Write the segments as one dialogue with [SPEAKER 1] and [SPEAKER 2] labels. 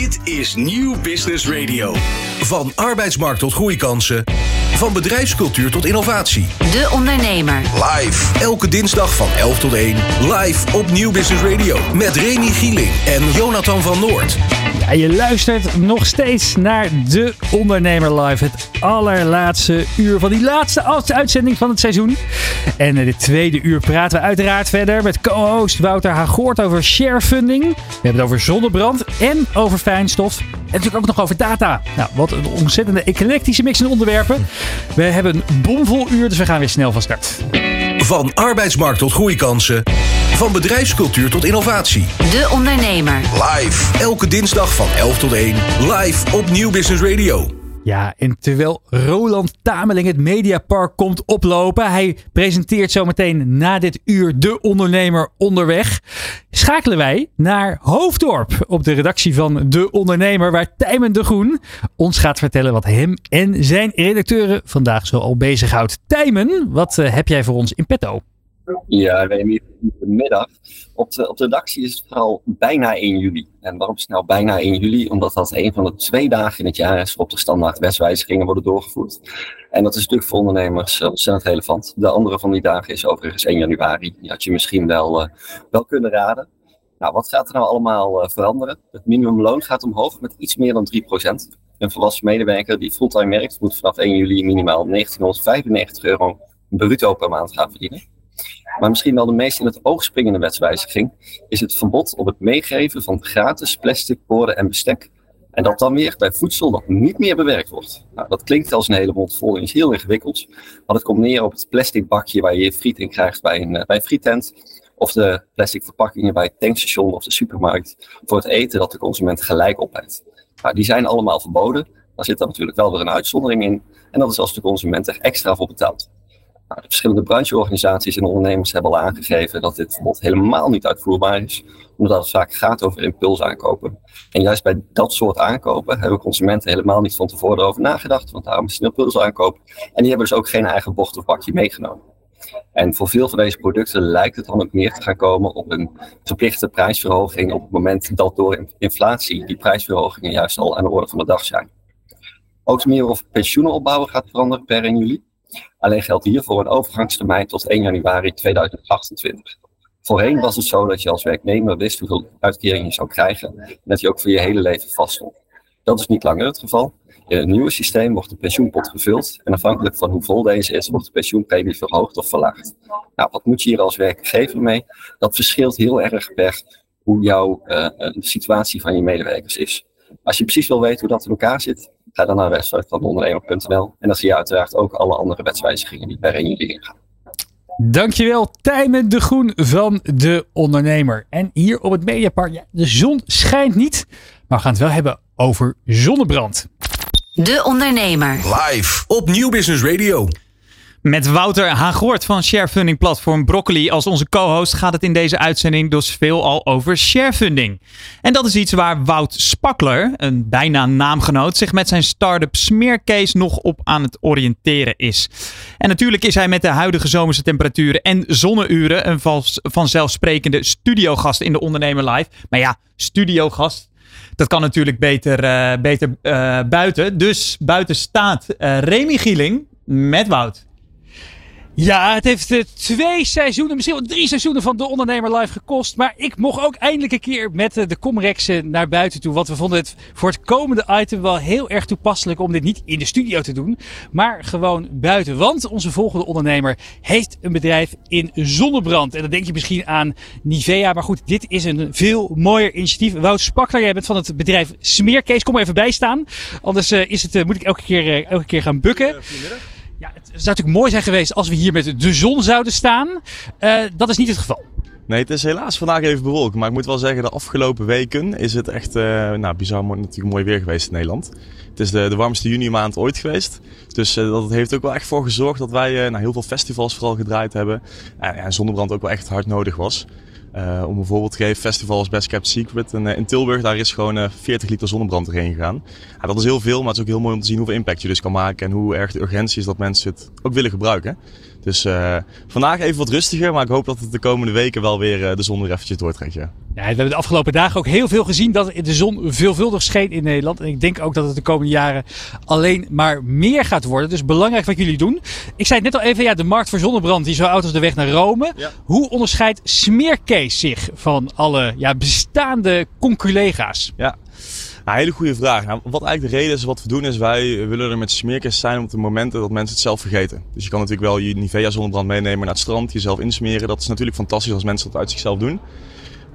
[SPEAKER 1] Dit is Nieuw Business Radio. Van arbeidsmarkt tot groeikansen. Van bedrijfscultuur tot innovatie.
[SPEAKER 2] De Ondernemer.
[SPEAKER 1] Live. Elke dinsdag van 11 tot 1. Live op Nieuw Business Radio. Met Remy Gieling en Jonathan van Noord.
[SPEAKER 3] Ja, je luistert nog steeds naar De Ondernemer Live. Het allerlaatste uur van die laatste uitzending van het seizoen. En in dit tweede uur praten we uiteraard verder met co-host Wouter Hagoort over sharefunding. We hebben het over zonnebrand en over fijnstof. En natuurlijk ook nog over data. Nou, wat een ontzettende eclectische mix in onderwerpen. We hebben een bomvol uur, dus we gaan weer snel van start.
[SPEAKER 1] Van arbeidsmarkt tot groeikansen. Van bedrijfscultuur tot innovatie.
[SPEAKER 2] De Ondernemer.
[SPEAKER 1] Live. Elke dinsdag van 11 tot 1. Live op Nieuw Business Radio.
[SPEAKER 3] Ja, en terwijl Roland Tameling het Mediapark komt oplopen, hij presenteert zometeen na dit uur de ondernemer onderweg, schakelen wij naar Hoofddorp op de redactie van De Ondernemer, waar Tijmen de Groen ons gaat vertellen wat hem en zijn redacteuren vandaag zo al bezighoudt. Tijmen, wat eh, heb jij voor ons in petto?
[SPEAKER 4] Ja, Remy, goedemiddag. Op de, op de redactie is het vooral bijna 1 juli. En waarom het nou bijna 1 juli? Omdat dat een van de twee dagen in het jaar is waarop de standaard wetswijzigingen worden doorgevoerd. En dat is natuurlijk voor ondernemers ontzettend relevant. De andere van die dagen is overigens 1 januari. Die had je misschien wel, uh, wel kunnen raden. Nou, wat gaat er nou allemaal uh, veranderen? Het minimumloon gaat omhoog met iets meer dan 3%. Een volwassen medewerker die fulltime werkt moet vanaf 1 juli minimaal 1995 euro bruto per maand gaan verdienen. Maar misschien wel de meest in het oog springende wetswijziging is het verbod op het meegeven van gratis plastic borden en bestek. En dat dan weer bij voedsel dat niet meer bewerkt wordt. Nou, dat klinkt als een hele mond vol en is heel ingewikkeld. Maar het komt neer op het plastic bakje waar je je friet in krijgt bij een, bij een frietent. Of de plastic verpakkingen bij het tankstation of de supermarkt. Voor het eten dat de consument gelijk opeet. Nou, die zijn allemaal verboden. Daar zit dan natuurlijk wel weer een uitzondering in. En dat is als de consument er extra voor betaalt. Nou, de verschillende brancheorganisaties en ondernemers hebben al aangegeven dat dit verbod helemaal niet uitvoerbaar is, omdat het vaak gaat over impulsaankopen. En juist bij dat soort aankopen hebben consumenten helemaal niet van tevoren over nagedacht, want daarom is het een impulsaankoop. En die hebben dus ook geen eigen bocht of bakje meegenomen. En voor veel van deze producten lijkt het dan ook meer te gaan komen op een verplichte prijsverhoging op het moment dat door inflatie die prijsverhogingen juist al aan de orde van de dag zijn. Ook de manier of pensioenen opbouwen gaat veranderen per 1 juli. Alleen geldt hiervoor een overgangstermijn tot 1 januari 2028. Voorheen was het zo dat je als werknemer wist hoeveel uitkering je zou krijgen en dat je ook voor je hele leven vaststond. Dat is niet langer het geval. In het nieuwe systeem wordt de pensioenpot gevuld en afhankelijk van hoe vol deze is, wordt de pensioenpremie verhoogd of verlaagd. Nou, wat moet je hier als werkgever mee? Dat verschilt heel erg per hoe jouw uh, de situatie van je medewerkers is. Als je precies wil weten hoe dat in elkaar zit, Ga dan naar de website van ondernemer.nl. En dan zie je uiteraard ook alle andere wetswijzigingen die per 1 juli ingaan.
[SPEAKER 3] Dankjewel, Tijmen de Groen van De Ondernemer. En hier op het Mediapark, ja, de zon schijnt niet, maar we gaan het wel hebben over zonnebrand.
[SPEAKER 2] De Ondernemer.
[SPEAKER 1] Live op Nieuw Business Radio.
[SPEAKER 5] Met Wouter Hagoort van sharefunding platform Broccoli als onze co-host gaat het in deze uitzending dus veel al over sharefunding. En dat is iets waar Wout Spakler, een bijna naamgenoot, zich met zijn start-up Smeercase nog op aan het oriënteren is. En natuurlijk is hij met de huidige zomerse temperaturen en zonneuren een vanzelfsprekende studiogast in de Ondernemer Live. Maar ja, studiogast, dat kan natuurlijk beter, uh, beter uh, buiten. Dus buiten staat uh, Remy Gieling met Wout.
[SPEAKER 3] Ja, het heeft uh, twee seizoenen, misschien wel drie seizoenen van De Ondernemer Live gekost. Maar ik mocht ook eindelijk een keer met uh, de Comrexen naar buiten toe. Want we vonden het voor het komende item wel heel erg toepasselijk om dit niet in de studio te doen. Maar gewoon buiten. Want onze volgende ondernemer heeft een bedrijf in zonnebrand. En dan denk je misschien aan Nivea. Maar goed, dit is een veel mooier initiatief. Wout Spakler, jij bent van het bedrijf Smeercase. Kom even bij staan. Anders uh, is het, moet ik elke keer, elke keer gaan bukken. Ja, het zou natuurlijk mooi zijn geweest als we hier met de zon zouden staan. Uh, dat is niet het geval.
[SPEAKER 6] Nee, het is helaas vandaag even bewolkt. Maar ik moet wel zeggen, de afgelopen weken is het echt uh, nou, bizar mooi, natuurlijk mooi weer geweest in Nederland. Het is de, de warmste juni maand ooit geweest. Dus uh, dat heeft ook wel echt voor gezorgd dat wij nou, heel veel festivals vooral gedraaid hebben. en zonnebrand ook wel echt hard nodig was. Uh, om een voorbeeld te geven, festival als Best Kept Secret in, uh, in Tilburg, daar is gewoon uh, 40 liter zonnebrand erheen gegaan. Dat is heel veel, maar het is ook heel mooi om te zien hoeveel impact je dus kan maken en hoe erg de urgentie is dat mensen het ook willen gebruiken. Dus uh, vandaag even wat rustiger, maar ik hoop dat het de komende weken wel weer uh, de zon er eventjes doortrekt. Ja.
[SPEAKER 3] Ja, we hebben de afgelopen dagen ook heel veel gezien dat de zon veelvuldig scheen in Nederland. En ik denk ook dat het de komende jaren alleen maar meer gaat worden. Dus belangrijk wat jullie doen. Ik zei het net al even, ja, de markt voor zonnebrand die is zo oud als de weg naar Rome. Ja. Hoe onderscheidt Smeercase zich van alle ja, bestaande conculega's?
[SPEAKER 6] Ja, een hele goede vraag. Nou, wat eigenlijk de reden is wat we doen is wij willen er met smeerkist zijn op de momenten dat mensen het zelf vergeten. Dus je kan natuurlijk wel je Nivea zonnebrand meenemen naar het strand, jezelf insmeren. Dat is natuurlijk fantastisch als mensen dat uit zichzelf doen.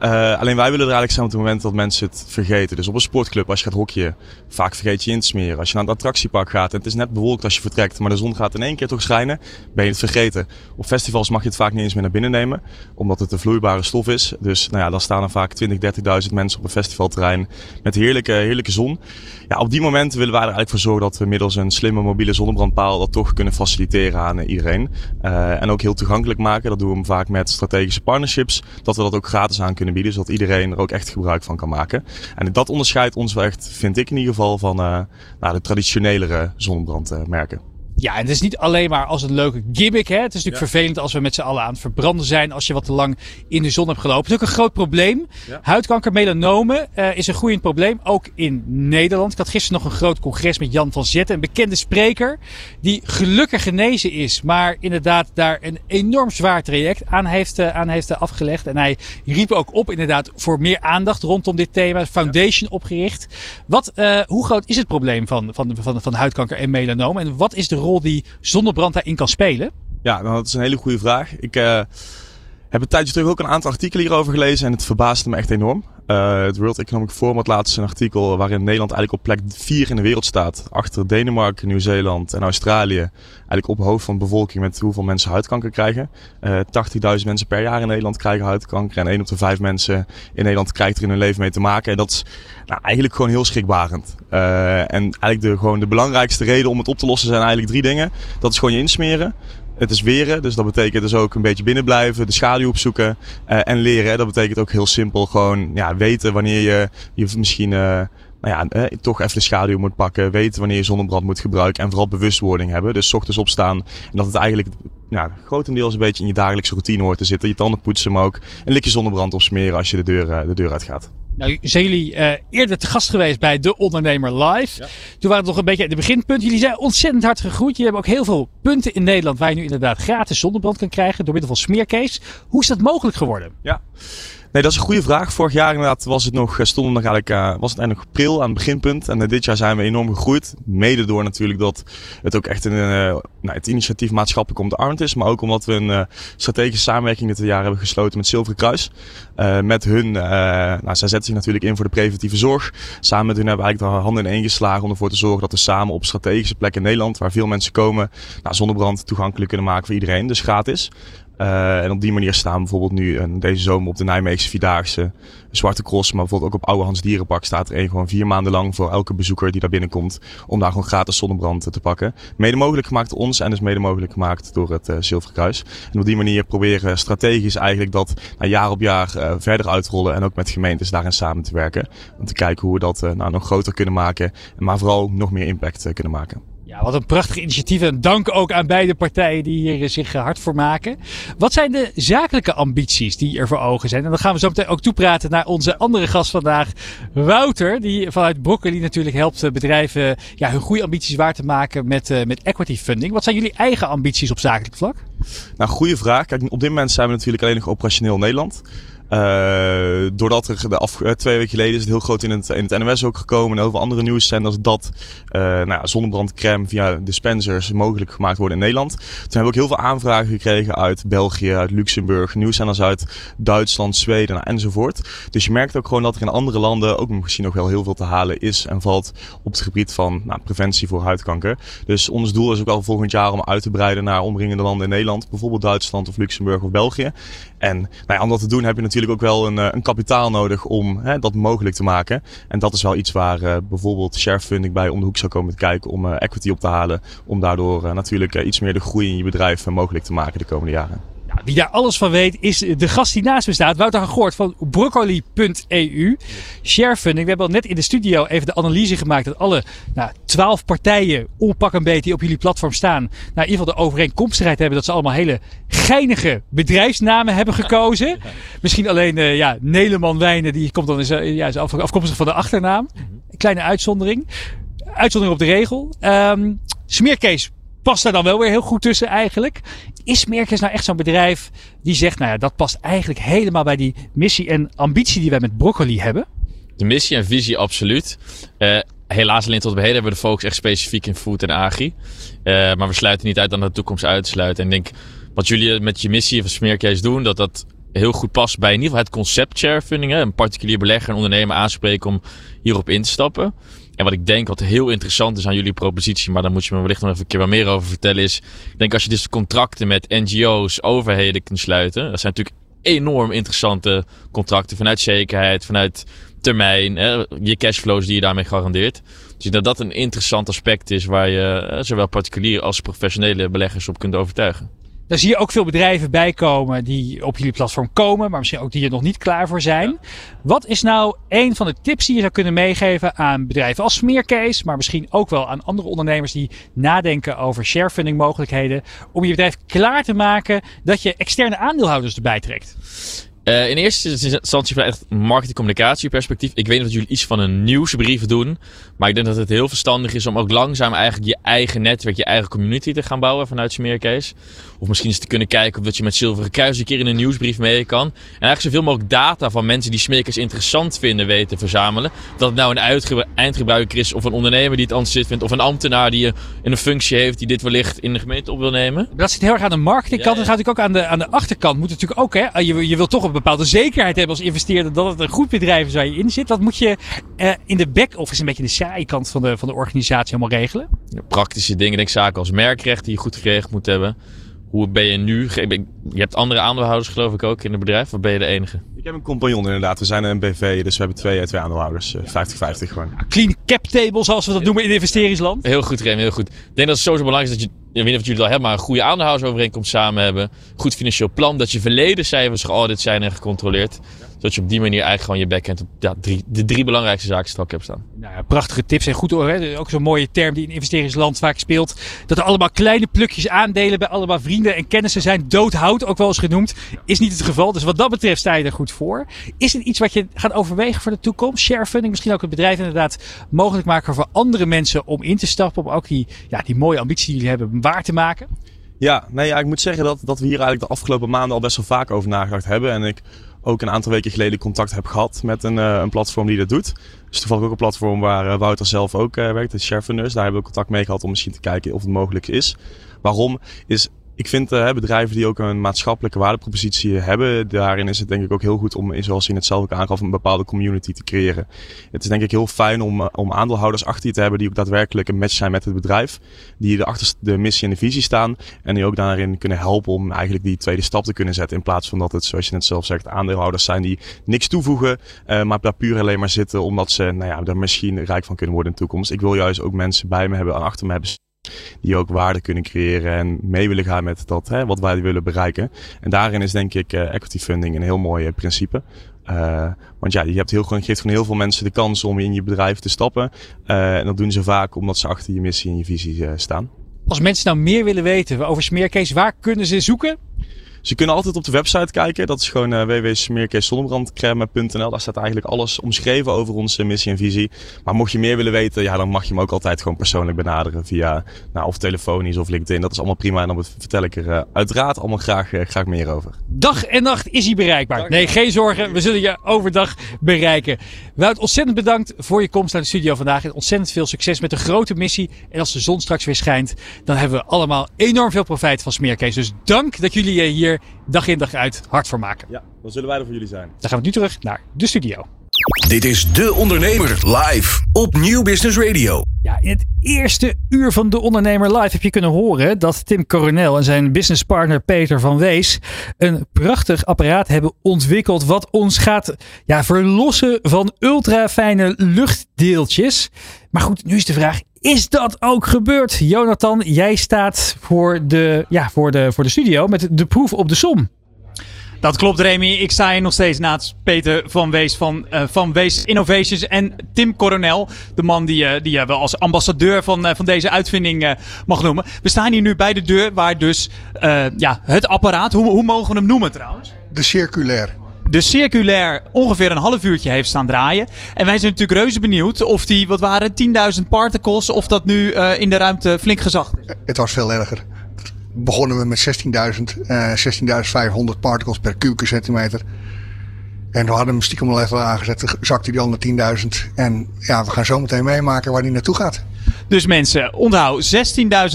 [SPEAKER 6] Uh, alleen wij willen er eigenlijk zijn op het moment dat mensen het vergeten. Dus op een sportclub, als je gaat hockeyen, vaak vergeet je in te smeren. Als je naar het attractiepark gaat en het is net bewolkt als je vertrekt, maar de zon gaat in één keer toch schijnen, ben je het vergeten. Op festivals mag je het vaak niet eens meer naar binnen nemen, omdat het een vloeibare stof is. Dus nou ja, dan staan er vaak 20, 30.000 mensen op een festivalterrein met heerlijke, heerlijke zon. Ja, op die momenten willen wij er eigenlijk voor zorgen dat we middels een slimme mobiele zonnebrandpaal dat toch kunnen faciliteren aan iedereen. Uh, en ook heel toegankelijk maken. Dat doen we vaak met strategische partnerships, dat we dat ook gratis aan kunnen zodat iedereen er ook echt gebruik van kan maken. En dat onderscheidt ons wel echt, vind ik in ieder geval, van nou, de traditionelere zonnebrandmerken.
[SPEAKER 3] Ja, en het is niet alleen maar als een leuke gimmick. Hè. Het is natuurlijk vervelend als we met z'n allen aan het verbranden zijn. Als je wat te lang in de zon hebt gelopen. Het is ook een groot probleem. Huidkanker, melanome uh, is een groeiend probleem. Ook in Nederland. Ik had gisteren nog een groot congres met Jan van Zetten. Een bekende spreker. Die gelukkig genezen is. Maar inderdaad daar een enorm zwaar traject aan heeft, uh, aan heeft uh, afgelegd. En hij riep ook op inderdaad voor meer aandacht rondom dit thema. Foundation ja. opgericht. Wat, hoe groot is het probleem van, van, van, van huidkanker en melanome? En wat is de rol die zonnebrand daarin kan spelen?
[SPEAKER 6] Ja, nou, dat is een hele goede vraag. Ik uh, heb een tijdje terug ook een aantal artikelen hierover gelezen en het verbaasde me echt enorm. Uh, het World Economic Forum had laatst een artikel waarin Nederland eigenlijk op plek 4 in de wereld staat. Achter Denemarken, Nieuw-Zeeland en Australië. Eigenlijk op hoofd van de bevolking met hoeveel mensen huidkanker krijgen. Uh, 80.000 mensen per jaar in Nederland krijgen huidkanker. En 1 op de 5 mensen in Nederland krijgt er in hun leven mee te maken. En dat is nou, eigenlijk gewoon heel schrikbarend. Uh, en eigenlijk de, gewoon de belangrijkste reden om het op te lossen zijn eigenlijk drie dingen. Dat is gewoon je insmeren. Het is weren, dus dat betekent dus ook een beetje binnenblijven, de schaduw opzoeken uh, en leren. Dat betekent ook heel simpel gewoon ja, weten wanneer je, je misschien uh, nou ja, eh, toch even de schaduw moet pakken. Weten wanneer je zonnebrand moet gebruiken en vooral bewustwording hebben. Dus ochtends opstaan en dat het eigenlijk ja, grotendeels een beetje in je dagelijkse routine hoort te zitten. Je tanden poetsen, maar ook een likje zonnebrand opsmeren als je de deur, de deur uitgaat.
[SPEAKER 3] Nou, zijn jullie uh, eerder te gast geweest bij De Ondernemer Live. Ja. Toen waren het nog een beetje de beginpunt. Jullie zijn ontzettend hard gegroeid. Jullie hebben ook heel veel punten in Nederland waar je nu inderdaad gratis zonnebrand kan krijgen door middel van smeercase. Hoe is dat mogelijk geworden?
[SPEAKER 6] Ja. Nee, dat is een goede vraag. Vorig jaar inderdaad was het nog, stonden nog eigenlijk, uh, was het eigenlijk nog pril aan het beginpunt. En uh, dit jaar zijn we enorm gegroeid. Mede door natuurlijk dat het ook echt een, nou, het initiatief maatschappelijk omarmd is. Maar ook omdat we een strategische samenwerking dit jaar hebben gesloten met Zilveren Kruis. met hun, nou, zij zetten zich natuurlijk in voor de preventieve zorg. Samen met hun hebben we eigenlijk de handen in één geslagen om ervoor te zorgen dat we samen op strategische plekken in Nederland, waar veel mensen komen, nou, zonnebrand toegankelijk kunnen maken voor iedereen. Dus gratis. Uh, en op die manier staan bijvoorbeeld nu een, deze zomer op de Nijmeegse Vierdaagse Zwarte Cross, maar bijvoorbeeld ook op Oude Hans Dierenpark staat er een gewoon vier maanden lang voor elke bezoeker die daar binnenkomt, om daar gewoon gratis zonnebrand te pakken. Mede mogelijk gemaakt door ons en dus mede mogelijk gemaakt door het uh, Zilveren Kruis. En op die manier proberen strategisch eigenlijk dat nou, jaar op jaar verder uitrollen en ook met gemeentes daarin samen te werken. Om te kijken hoe we dat nou, nog groter kunnen maken, maar vooral nog meer impact kunnen maken.
[SPEAKER 3] Ja, wat een prachtig initiatief. En dank ook aan beide partijen die hier eh, zich hard voor maken. Wat zijn de zakelijke ambities die er voor ogen zijn? En dan gaan we zo meteen ook toepraten naar onze andere gast vandaag, Wouter. Die vanuit Broccoli natuurlijk helpt eh, bedrijven ja, hun goede ambities waar te maken met, met equity funding. Wat zijn jullie eigen ambities op zakelijk vlak?
[SPEAKER 6] Nou, goede vraag. Kijk, op dit moment zijn we natuurlijk alleen nog operationeel Nederland. Uh, doordat er de af, twee weken geleden is het heel groot in het, in het ook gekomen en over andere nieuwszenders dat uh, nou via dispensers mogelijk gemaakt wordt in Nederland. Toen hebben we ook heel veel aanvragen gekregen uit België, uit Luxemburg, nieuwszenders uit Duitsland, Zweden enzovoort. Dus je merkt ook gewoon dat er in andere landen ook misschien nog wel heel veel te halen is en valt op het gebied van nou, preventie voor huidkanker. Dus ons doel is ook al volgend jaar om uit te breiden naar omringende landen in Nederland, bijvoorbeeld Duitsland of Luxemburg of België. En nou ja, om dat te doen heb je natuurlijk ook wel een, een kapitaal nodig om hè, dat mogelijk te maken. En dat is wel iets waar uh, bijvoorbeeld share funding bij om de hoek zou komen te kijken om uh, equity op te halen. Om daardoor natuurlijk iets meer de groei in je bedrijf mogelijk te maken de komende jaren.
[SPEAKER 3] Nou, wie daar alles van weet is de gast die naast me staat. Wouter Gehoord van broccoli.eu. Sharefunding. We hebben al net in de studio even de analyse gemaakt dat alle nou, 12 partijen onpak een beetje die op jullie platform staan. Nou, in ieder geval de overeenkomstigheid hebben dat ze allemaal hele geinige bedrijfsnamen hebben gekozen. Misschien alleen uh, ja, Neleman Wijnen, die komt dan is, uh, ja, is afkomstig van de achternaam. Een kleine uitzondering. Uitzondering op de regel. Um, Smeerkees past daar dan wel weer heel goed tussen eigenlijk. Is Smeerkees nou echt zo'n bedrijf die zegt, nou ja, dat past eigenlijk helemaal bij die missie en ambitie die wij met broccoli hebben?
[SPEAKER 7] De missie en visie absoluut. Uh, helaas alleen tot op heden hebben we de focus echt specifiek in food en agri. Uh, maar we sluiten niet uit aan de toekomst uit te sluiten. En ik denk, wat jullie met je missie van Smeerkees doen, dat dat heel goed past bij in ieder geval het concept sharefunding. Een particulier belegger en ondernemer aanspreken om hierop in te stappen. En wat ik denk wat heel interessant is aan jullie propositie, maar daar moet je me wellicht nog even een keer wat meer over vertellen, is, ik denk als je dus contracten met NGO's, overheden kunt sluiten, dat zijn natuurlijk enorm interessante contracten vanuit zekerheid, vanuit termijn, hè, je cashflows die je daarmee garandeert. Dus dat dat een interessant aspect is waar je zowel particulier als professionele beleggers op kunt overtuigen.
[SPEAKER 3] Daar zie je ook veel bedrijven bij komen die op jullie platform komen, maar misschien ook die er nog niet klaar voor zijn. Wat is nou een van de tips die je zou kunnen meegeven aan bedrijven als Smeercase, maar misschien ook wel aan andere ondernemers die nadenken over sharefunding mogelijkheden, om je bedrijf klaar te maken dat je externe aandeelhouders erbij trekt?
[SPEAKER 7] Uh, in eerste instantie vanuit marketing-communicatieperspectief. Ik weet niet of jullie iets van een nieuwsbrief doen. Maar ik denk dat het heel verstandig is om ook langzaam eigenlijk je eigen netwerk, je eigen community te gaan bouwen vanuit Smeercase. Of misschien eens te kunnen kijken of dat je met Zilveren Kruis een keer in een nieuwsbrief mee kan. En eigenlijk zoveel mogelijk data van mensen die Smeercase interessant vinden weten te verzamelen. Dat het nou een eindgebruiker is of een ondernemer die het anders zit vindt. Of een ambtenaar die een functie heeft die dit wellicht in de gemeente op wil nemen.
[SPEAKER 3] Dat zit heel erg aan de marketingkant. Ja, ja. Dat gaat natuurlijk ook aan de, aan de achterkant. Moet natuurlijk ook, hè. Je, je wilt toch op bepaalde zekerheid hebben als investeerder dat het een goed bedrijf is waar je in zit. Wat moet je uh, in de back-office, een beetje de saaie kant van de, van de organisatie allemaal regelen?
[SPEAKER 7] Ja, praktische dingen, denk ik, zaken als merkrecht die je goed geregeld moet hebben. Hoe ben je nu? Je hebt andere aandeelhouders geloof ik ook in het bedrijf. Of ben je de enige?
[SPEAKER 6] Ik heb een compagnon inderdaad. We zijn een BV, dus we hebben twee, twee aandeelhouders. 50-50 gewoon.
[SPEAKER 3] Clean cap table zoals we dat noemen in investeringsland.
[SPEAKER 7] Heel goed Rem, heel goed. Ik denk dat het sowieso belangrijk is dat je, ik weet niet of jullie dat hebben, maar een goede aandeelhoudersovereenkomst samen hebben. Goed financieel plan. Dat je verleden cijfers geaudit zijn en gecontroleerd dat je op die manier eigenlijk gewoon je backend op ja, drie, de drie belangrijkste zaken strak hebt staan.
[SPEAKER 3] Nou ja, prachtige tips en goed hoor. Hè? Ook zo'n mooie term die in investeringsland vaak speelt. Dat er allemaal kleine plukjes aandelen bij allemaal vrienden en kennissen zijn. Doodhout, ook wel eens genoemd. Is niet het geval. Dus wat dat betreft sta je er goed voor. Is het iets wat je gaat overwegen voor de toekomst? Sharefunding, misschien ook het bedrijf inderdaad mogelijk maken voor andere mensen om in te stappen. Om ook die, ja, die mooie ambitie die jullie hebben waar te maken?
[SPEAKER 6] Ja, nee, ja, ik moet zeggen dat, dat we hier eigenlijk de afgelopen maanden al best wel vaak over nagedacht hebben. En ik ook een aantal weken geleden contact heb gehad met een, uh, een platform die dat doet. Dus toevallig ook een platform waar uh, Wouter zelf ook uh, werkt, het Sharefunders. Daar hebben we contact mee gehad om misschien te kijken of het mogelijk is. Waarom? Is ik vind uh, bedrijven die ook een maatschappelijke waardepropositie hebben, daarin is het denk ik ook heel goed om, zoals je het zelf ook aangaf, een bepaalde community te creëren. Het is denk ik heel fijn om, eh, om aandeelhouders achter je te hebben die ook daadwerkelijk een match zijn met het bedrijf. Die achter de missie en de visie staan en die ook daarin kunnen helpen om eigenlijk die tweede stap te kunnen zetten. In plaats van dat het, zoals je net zelf zegt, aandeelhouders zijn die niks toevoegen, uh, maar daar puur alleen maar zitten omdat ze nou ja, er misschien rijk van kunnen worden in de toekomst. Ik wil juist ook mensen bij me hebben en achter me hebben die ook waarde kunnen creëren en mee willen gaan met dat, hè, wat wij willen bereiken. En daarin is denk ik uh, equity funding een heel mooi principe. Uh, want ja, je hebt heel, geeft gewoon heel veel mensen de kans om in je bedrijf te stappen. En dat doen ze vaak omdat ze achter je missie en je visie staan.
[SPEAKER 3] Als mensen nou meer willen weten over Smeercase, waar kunnen ze zoeken?
[SPEAKER 6] Ze kunnen altijd op de website kijken. Dat is gewoon uh. Daar staat eigenlijk alles omschreven over onze missie en visie. Maar mocht je meer willen weten, ja, dan mag je me ook altijd gewoon persoonlijk benaderen. Via nou, of telefonisch of LinkedIn. Dat is allemaal prima. En dan vertel ik er uh, uiteraard allemaal graag, uh, graag meer over.
[SPEAKER 3] Dag en nacht is hij bereikbaar. Nee, geen zorgen. We zullen je overdag bereiken. Wout, ontzettend bedankt voor je komst naar de studio vandaag. En ontzettend veel succes met de grote missie. En als de zon straks weer schijnt, dan hebben we allemaal enorm veel profijt van Smeercase. Dus dank dat jullie hier dag in dag uit hard voor maken.
[SPEAKER 6] Ja, dan zullen wij er voor jullie zijn.
[SPEAKER 3] Dan gaan we nu terug naar de studio.
[SPEAKER 1] Dit is De Ondernemer live op Nieuw Business Radio.
[SPEAKER 3] Ja, in het eerste uur van De Ondernemer live heb je kunnen horen dat Tim Coronel en zijn businesspartner Peter van Wees een prachtig apparaat hebben ontwikkeld wat ons gaat ja, verlossen van ultrafijne luchtdeeltjes. Maar goed, nu is de vraag, is dat ook gebeurd. Jonathan, jij staat voor de, ja, voor de, voor de studio met de proef op de som.
[SPEAKER 5] Dat klopt, Remy. Ik sta hier nog steeds naast Peter van Wees van, eh, van Wees Innovations en Tim Coronel. De man die, eh, die je wel als ambassadeur van, eh, van deze uitvinding eh, mag noemen. We staan hier nu bij de deur waar dus eh, ja, het apparaat, hoe, hoe mogen we hem noemen trouwens?
[SPEAKER 8] De circulair.
[SPEAKER 5] De circulair ongeveer een half uurtje heeft staan draaien. En wij zijn natuurlijk reuze benieuwd of die, wat waren het, 10.000 particles, of dat nu eh, in de ruimte flink gezacht is.
[SPEAKER 8] Het was veel erger. Begonnen we met 16.000, eh 16.500 particles per kubieke centimeter. En we hadden hem stiekem al even aangezet, zakte die al naar 10.000. En ja, we gaan zo meteen meemaken waar die naartoe gaat.
[SPEAKER 5] Dus mensen, onthoud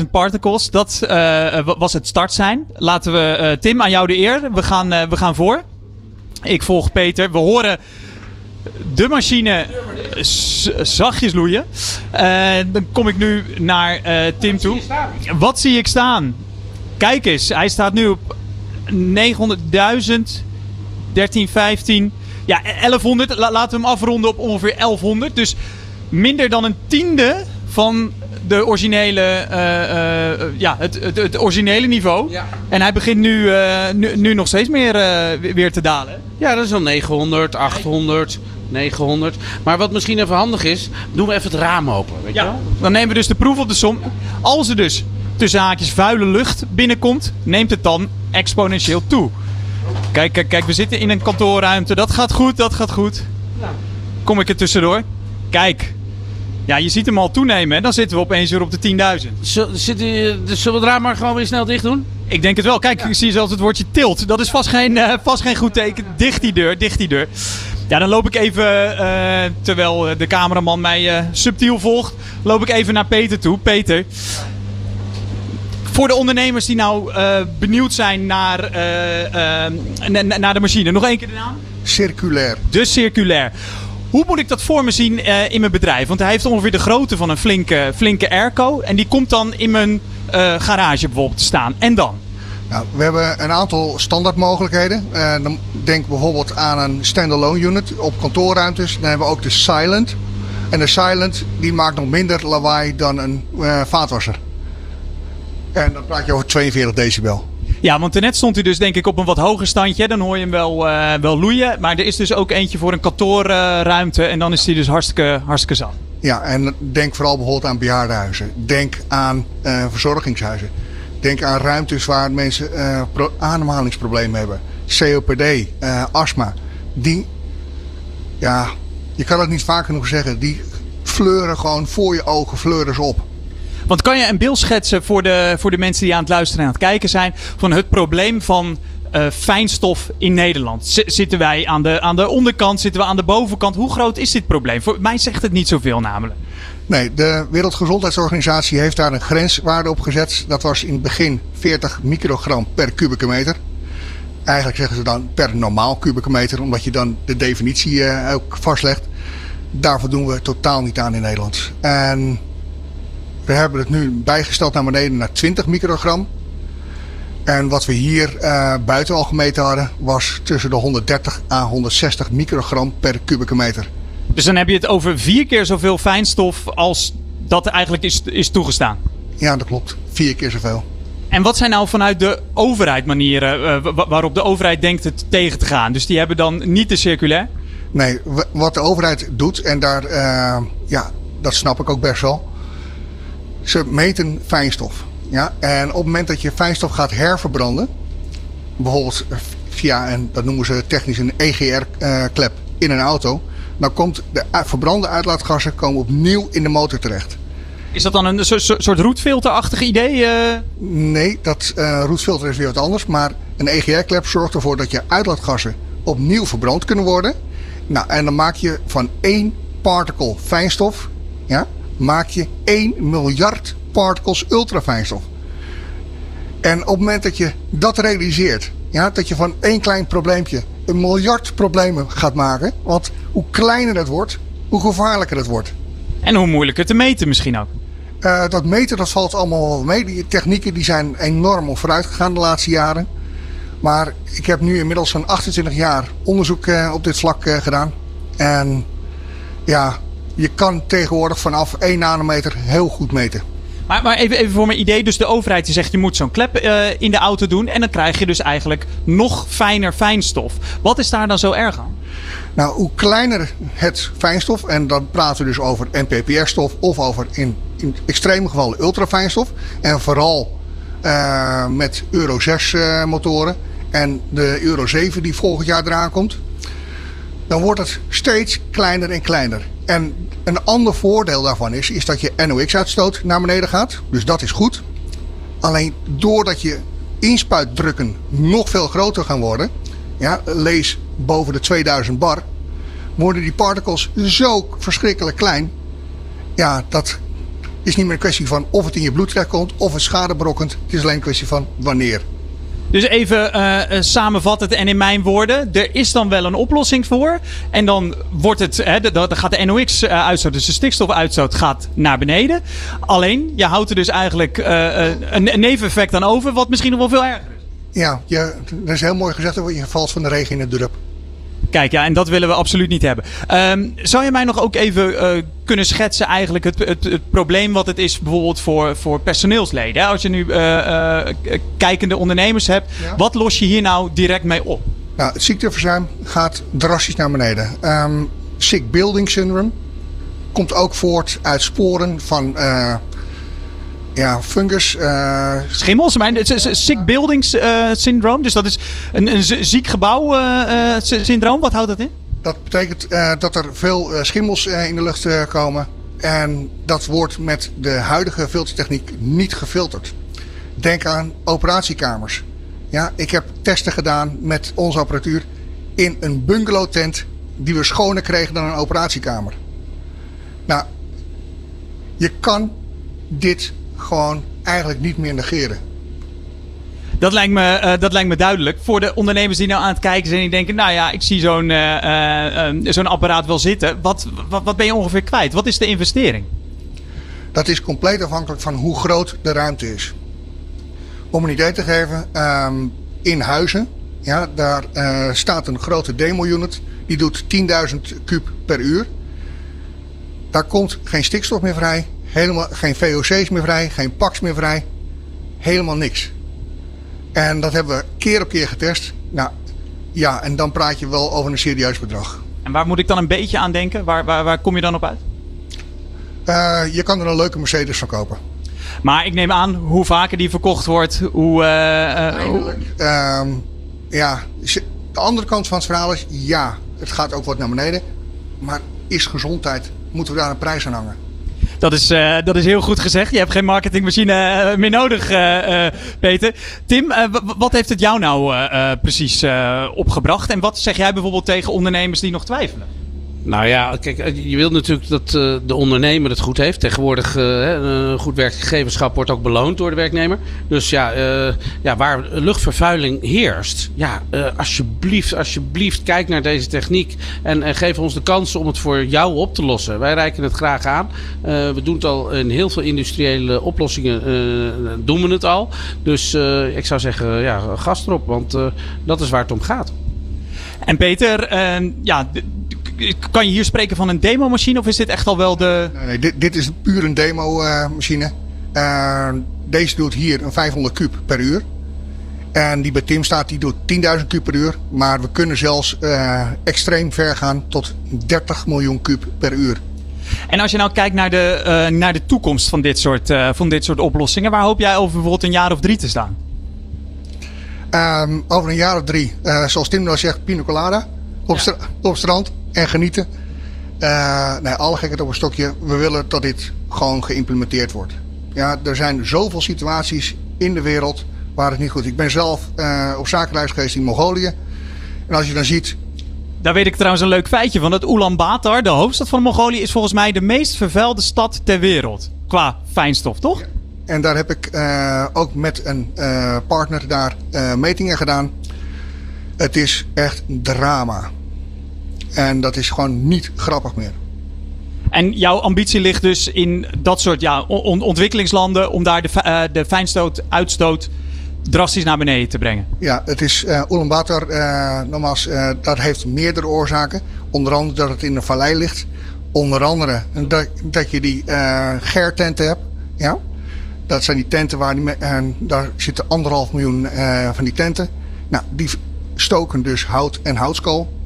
[SPEAKER 5] 16.000 particles. Dat eh, wa- was het startsein. Laten we, eh, Tim, aan jou de eer. We gaan, eh, we gaan voor. Ik volg Peter. We horen de machine zachtjes loeien. Eh, dan kom ik nu naar eh, Tim toe. Wat zie ik staan? Kijk eens, hij staat nu op 900.000, 13, 15. Ja, 1100. La- laten we hem afronden op ongeveer 1100. Dus minder dan een tiende van de originele, eh, eh, ja, het, het, het originele niveau. En hij begint nu, eh, nu, nu nog steeds meer eh, weer- te dalen.
[SPEAKER 9] Ja, dat is al 900, 800, 900. Maar wat misschien even handig is, doen we even het raam open. Weet je
[SPEAKER 5] Ja,
[SPEAKER 9] wel?
[SPEAKER 5] dan nemen we dus de proef op de som. Als er dus tussen haakjes vuile lucht binnenkomt, neemt het dan exponentieel toe. Kijk, kijk, kijk, we zitten in een kantoorruimte. Dat gaat goed, dat gaat goed. Kom ik er tussendoor? Kijk. Ja, je ziet hem al toenemen. Hè? Dan zitten we opeens weer op de 10.000.
[SPEAKER 9] Zul- zit u- dus zullen we het raam maar gewoon weer snel dicht doen?
[SPEAKER 5] Ik denk het wel. Kijk, ik zie zelfs het woordje tilt. Dat is vast geen, eh, vast geen goed teken. Dicht die deur, dicht die deur. Ja, dan loop ik even, eh, terwijl eh, de cameraman mij eh, subtiel volgt, loop ik even naar Peter toe. Peter, voor de ondernemers die nou eh, benieuwd zijn naar, eh, eh, na- na- naar de machine, nog één keer de naam?
[SPEAKER 8] Circulair.
[SPEAKER 5] De circulair. Hoe moet ik dat voor me zien eh, in mijn bedrijf? Want hij heeft ongeveer de grootte van een flinke, flinke airco. En die komt dan in mijn eh, garage bijvoorbeeld te staan. En dan?
[SPEAKER 8] Nou, we hebben een aantal standaardmogelijkheden. Dan denk bijvoorbeeld aan een standalone unit op kantoorruimtes. Dan hebben we ook de Silent. En de Silent die maakt nog minder lawaai dan een vaatwasser. En dan praat je over 42 decibel.
[SPEAKER 5] Ja, want net stond hij dus denk ik op een wat hoger standje. Dan hoor je hem wel, eh, wel loeien. Maar er is dus ook eentje voor een kantoorruimte. en dan is die dus hartstikke, hartstikke zacht.
[SPEAKER 8] Ja, en denk vooral bijvoorbeeld aan bejaardenhuizen. Denk aan eh, verzorgingshuizen. Denk aan ruimtes waar mensen eh, pro- ademhalingsproblemen hebben. COPD, astma. Die, ja, je kan het niet vaak genoeg zeggen. Die fleuren gewoon voor je ogen, fleuren ze op.
[SPEAKER 5] Want kan je een beeld schetsen voor de, voor de mensen die aan het luisteren en aan het kijken zijn. van het probleem van eh, fijnstof in Nederland? Zitten wij aan de, aan de onderkant? Zitten we aan de bovenkant? Hoe groot is dit probleem? Voor mij zegt het niet zoveel namelijk.
[SPEAKER 8] Nee, de Wereldgezondheidsorganisatie heeft daar een grenswaarde op gezet. Dat was in het begin 40 microgram per kubieke meter. Eigenlijk zeggen ze dan per normaal kubieke meter, omdat je dan de definitie eh, ook vastlegt. Daarvoor doen we totaal niet aan in Nederland. En we hebben het nu bijgesteld naar beneden naar 20 microgram. En wat we hier eh, buiten al gemeten hadden, was tussen de 130 à 160 microgram per kubieke meter.
[SPEAKER 5] Dus dan heb je het over vier keer zoveel fijnstof als dat eigenlijk is, is toegestaan.
[SPEAKER 8] Ja, dat klopt. Vier keer zoveel.
[SPEAKER 5] En wat zijn nou vanuit de overheid manieren eh, wa- waarop de overheid denkt het tegen te gaan? Dus die hebben dan niet de circulair.
[SPEAKER 8] Nee, wat de overheid doet, en daar, eh, ja, dat snap ik ook best wel. Ze meten fijnstof. Ja? En op het moment dat je fijnstof gaat herverbranden, bijvoorbeeld via een, dat noemen ze technisch een EGR-klep in een auto, dan komt de verbrande uitlaatgassen komen opnieuw in de motor terecht.
[SPEAKER 5] Is dat dan een so- so- soort roetfilterachtig idee? eh?
[SPEAKER 8] Nee, dat eh roetfilter is weer wat anders. Maar een EGR-klep zorgt ervoor dat je uitlaatgassen opnieuw verbrand kunnen worden. Nou, en dan maak je van één particle fijnstof, ja, maak je 1 miljard particles ultrafijnstof. En op het moment dat je dat realiseert, ja, dat je van één klein probleempje een miljard problemen gaat maken. Want hoe kleiner het wordt, hoe gevaarlijker het wordt.
[SPEAKER 5] En hoe moeilijker te meten misschien ook.
[SPEAKER 8] Eh, dat meten dat valt allemaal wel mee. Die technieken die zijn enorm op vooruit gegaan de laatste jaren. Maar ik heb nu inmiddels zo'n 28 jaar onderzoek eh, op dit vlak eh, gedaan. En ja, je kan tegenwoordig vanaf 1 nanometer heel goed meten.
[SPEAKER 5] Maar, maar even, even voor mijn idee. Dus de overheid die zegt je moet zo'n klep eh, in de auto doen. En dan krijg je dus eigenlijk nog fijner fijnstof. Wat is daar dan zo erg aan?
[SPEAKER 8] Nou, hoe kleiner het fijnstof, en dan praten we dus over NPPR-stof of over in, in extreme gevallen ultrafijnstof. En vooral eh, met Euro 6 eh, motoren en de Euro 7 die volgend jaar eraan komt. Dan wordt het steeds kleiner en kleiner. En een ander voordeel daarvan is, is dat je NOx-uitstoot naar beneden gaat. Dus dat is goed. Alleen doordat je inspuitdrukken nog veel groter gaan worden, ja, lees boven de 2000 bar, worden die particles zo verschrikkelijk klein. Ja, dat is niet meer een kwestie van of het in je bloed terechtkomt of het schade berokkent. Het is alleen een kwestie van wanneer.
[SPEAKER 5] Dus even uh, samenvattend en in mijn woorden. Er is dan wel een oplossing voor. En dan wordt het, hè, gaat de NOx-uitstoot, dus de stikstofuitstoot, gaat naar beneden. Alleen, je houdt er dus eigenlijk een, neveneffect aan over, wat misschien nog wel veel erger is.
[SPEAKER 8] Ja, dat is heel mooi gezegd. Je valt van de regen in het drup.
[SPEAKER 5] Kijk, ja, en dat willen we absoluut niet hebben. Um, zou je mij nog ook even uh, kunnen schetsen eigenlijk het, het, het, probleem wat het is bijvoorbeeld voor, voor personeelsleden? Als je nu uh, uh, kijkende ondernemers hebt, ja. wat los je hier nou direct mee op?
[SPEAKER 8] Nou, het ziekteverzuim gaat drastisch naar beneden. Um, sick building syndrome komt ook voort uit sporen van ja, fungus. Uh...
[SPEAKER 5] Schimmels, mijn, het is sick buildings uh, syndroom. Dus dat is een, een ziek gebouw uh, syndroom. Wat houdt dat in?
[SPEAKER 8] Dat betekent dat er veel schimmels in de lucht komen. En dat wordt met de huidige filtertechniek niet gefilterd. Denk aan operatiekamers. Ja, ik heb testen gedaan met onze apparatuur in een bungalow tent die we schoner kregen dan een operatiekamer. Nou, je kan dit gewoon eigenlijk niet meer negeren.
[SPEAKER 5] Dat lijkt, me, uh, dat lijkt me duidelijk. Voor de ondernemers die nou aan het kijken zijn en die denken... nou ja, ik zie zo'n uh, uh, zo'n apparaat wel zitten. Wat, wat, wat ben je ongeveer kwijt? Wat is de investering?
[SPEAKER 8] Dat is compleet afhankelijk van hoe groot de ruimte is. Om een idee te geven, um, in huizen... Ja, daar staat een grote demo-unit. Die doet 10.000 kub per uur. Daar komt geen stikstof meer vrij. Helemaal geen VOC's meer vrij, geen PAX meer vrij. Helemaal niks. En dat hebben we keer op keer getest. Nou, ja, en dan praat je wel over een serieus bedrag.
[SPEAKER 5] En waar moet ik dan een beetje aan denken? Waar, waar, waar kom je dan op uit?
[SPEAKER 8] Uh, je kan er een leuke Mercedes van kopen.
[SPEAKER 5] Maar ik neem aan, hoe vaker die verkocht wordt, hoe... Uh,
[SPEAKER 8] hoe... Uh, ja, de andere kant van het verhaal is, ja, het gaat ook wat naar beneden. Maar is gezondheid, moeten we daar een prijs aan hangen?
[SPEAKER 5] Dat is, uh, dat is heel goed gezegd. Je hebt geen marketingmachine uh, meer nodig, uh, Peter. Tim, wat heeft het jou nou precies opgebracht? En wat zeg jij bijvoorbeeld tegen ondernemers die nog twijfelen?
[SPEAKER 9] Nou ja, kijk, je wilt natuurlijk dat uh, de ondernemer het goed heeft. Tegenwoordig uh, een goed werkgeverschap wordt ook beloond door de werknemer. Dus ja, ja waar luchtvervuiling heerst, ja, alsjeblieft, alsjeblieft, kijk naar deze techniek en, en, geef ons de kans om het voor jou op te lossen. Wij reiken het graag aan. we doen het al in heel veel industriële oplossingen, doen we het al. Dus ik zou zeggen, ja, gas erop, want dat is waar het om gaat.
[SPEAKER 5] En Peter, ja, kan je hier spreken van een demo-machine of is dit echt al wel de.
[SPEAKER 8] Nee, nee dit, dit is puur een demo-machine. Uh, deze doet hier een 500 kub per uur. En die bij Tim staat, die doet 10.000 kub per uur. Maar we kunnen zelfs uh, extreem ver gaan tot 30 miljoen kub per uur.
[SPEAKER 5] En als je nou kijkt naar de, uh, naar de toekomst van dit, soort, van dit soort oplossingen, waar hoop jij over bijvoorbeeld een jaar of drie te staan?
[SPEAKER 8] Um, over een jaar of drie, zoals Tim nou zegt, pina colada op, ja. op strand en genieten. Uh, nee, alle gekheid op een stokje. We willen dat dit gewoon geïmplementeerd wordt. Ja, er zijn zoveel situaties in de wereld waar het niet goed is. Ik ben zelf uh, op zakenreis geweest in Mongolië. En als je dan ziet...
[SPEAKER 5] Daar weet ik trouwens een leuk feitje van. Dat Ulaanbaatar, de hoofdstad van Mongolië, is volgens mij de meest vervuilde stad ter wereld. Qua fijnstof, toch? Ja.
[SPEAKER 8] En daar heb ik uh, ook met een partner daar metingen gedaan. Het is echt drama. En dat is gewoon niet grappig meer.
[SPEAKER 5] En jouw ambitie ligt dus in dat soort ja, on ontwikkelingslanden om daar de, uh, de fijnstoot, uitstoot drastisch naar beneden te brengen.
[SPEAKER 8] Ja, het is uh, Ulaanbaatar, uh, nogmaals, uh, dat heeft meerdere oorzaken. Onder andere dat het in een vallei ligt. Onder andere dat, dat je die uh, GER-tenten hebt. Ja? Dat zijn die tenten waar die, en daar zitten anderhalf miljoen van die tenten. Nou, die stoken dus hout en houtskool.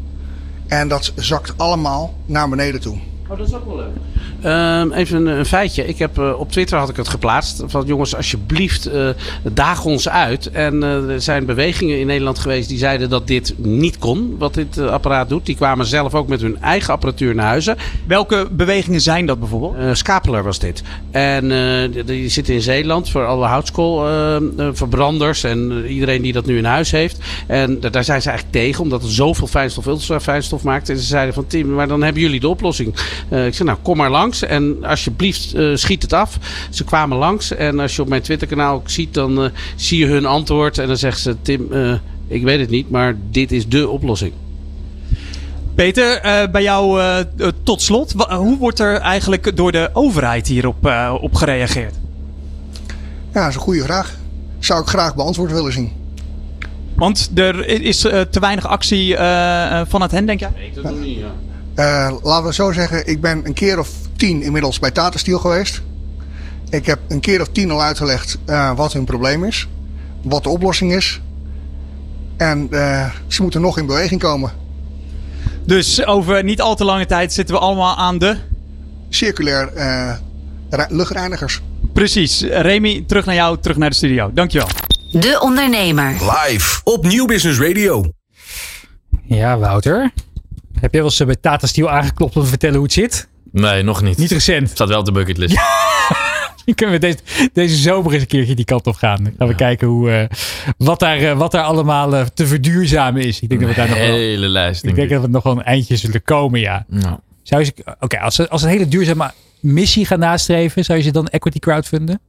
[SPEAKER 8] En dat zakt allemaal naar beneden toe.
[SPEAKER 9] Oh, dat is ook wel leuk. Uh, even een, een, feitje. Ik heb, uh, op Twitter had ik het geplaatst. Van jongens, alsjeblieft, uh, daag ons uit. En uh, er zijn bewegingen in Nederland geweest die zeiden dat dit niet kon. Wat dit apparaat doet. Die kwamen zelf ook met hun eigen apparatuur naar huizen.
[SPEAKER 5] Welke bewegingen zijn dat bijvoorbeeld?
[SPEAKER 9] Skapeler was dit. En die, die zitten in Zeeland voor alle houtskoolverbranders. en iedereen die dat nu in huis heeft. En daar zijn ze eigenlijk tegen. Omdat het zoveel fijnstof, ultrafijnstof maakt. En ze zeiden van Tim, maar dan hebben jullie de oplossing. Ik zei, nou, kom maar langs en alsjeblieft uh, schiet het af. Ze kwamen langs en als je op mijn Twitter-kanaal ziet, dan uh, zie je hun antwoord. En dan zegt ze, Tim, ik weet het niet, maar dit is de oplossing.
[SPEAKER 5] Peter, bij jou tot slot. Hoe wordt er eigenlijk door de overheid hierop op gereageerd?
[SPEAKER 8] Ja, dat is een goede vraag. Zou ik graag beantwoord willen zien.
[SPEAKER 5] Want er is te weinig actie van het hen, denk jij?
[SPEAKER 9] Nee, dat doe niet, ja.
[SPEAKER 8] Uh, laten we zo zeggen, ik ben een keer of tien inmiddels bij Tata Steel geweest. Ik heb een keer of tien al uitgelegd uh, wat hun probleem is, wat de oplossing is. En uh, ze moeten nog in beweging komen.
[SPEAKER 5] Dus over niet al te lange tijd zitten we allemaal aan de.
[SPEAKER 8] Circulair luchtreinigers.
[SPEAKER 5] Precies. Remy, terug naar jou, terug naar de studio. Dankjewel.
[SPEAKER 2] De Ondernemer.
[SPEAKER 1] Live op Nieuw Business Radio.
[SPEAKER 3] Ja, Wouter. Heb jij wel eens bij Tata Steel aangeklopt om te vertellen hoe het zit?
[SPEAKER 7] Nee, nog niet.
[SPEAKER 3] Niet recent.
[SPEAKER 7] Staat wel op de bucketlist.
[SPEAKER 3] Dan kunnen we deze, deze zomer eens een keertje die kant op gaan. Dan gaan we kijken hoe, uh, wat, daar, uh, wat daar allemaal uh, te verduurzamen is. Ik denk dat we daar nog wel,
[SPEAKER 7] hele lijst.
[SPEAKER 3] Ik denk, ik. dat we nog wel een eindje zullen komen, ja.
[SPEAKER 7] Nou.
[SPEAKER 3] Zou je, Oké, okay, als, ze, als een hele duurzame missie gaan nastreven, zou je ze dan equity crowdfunden?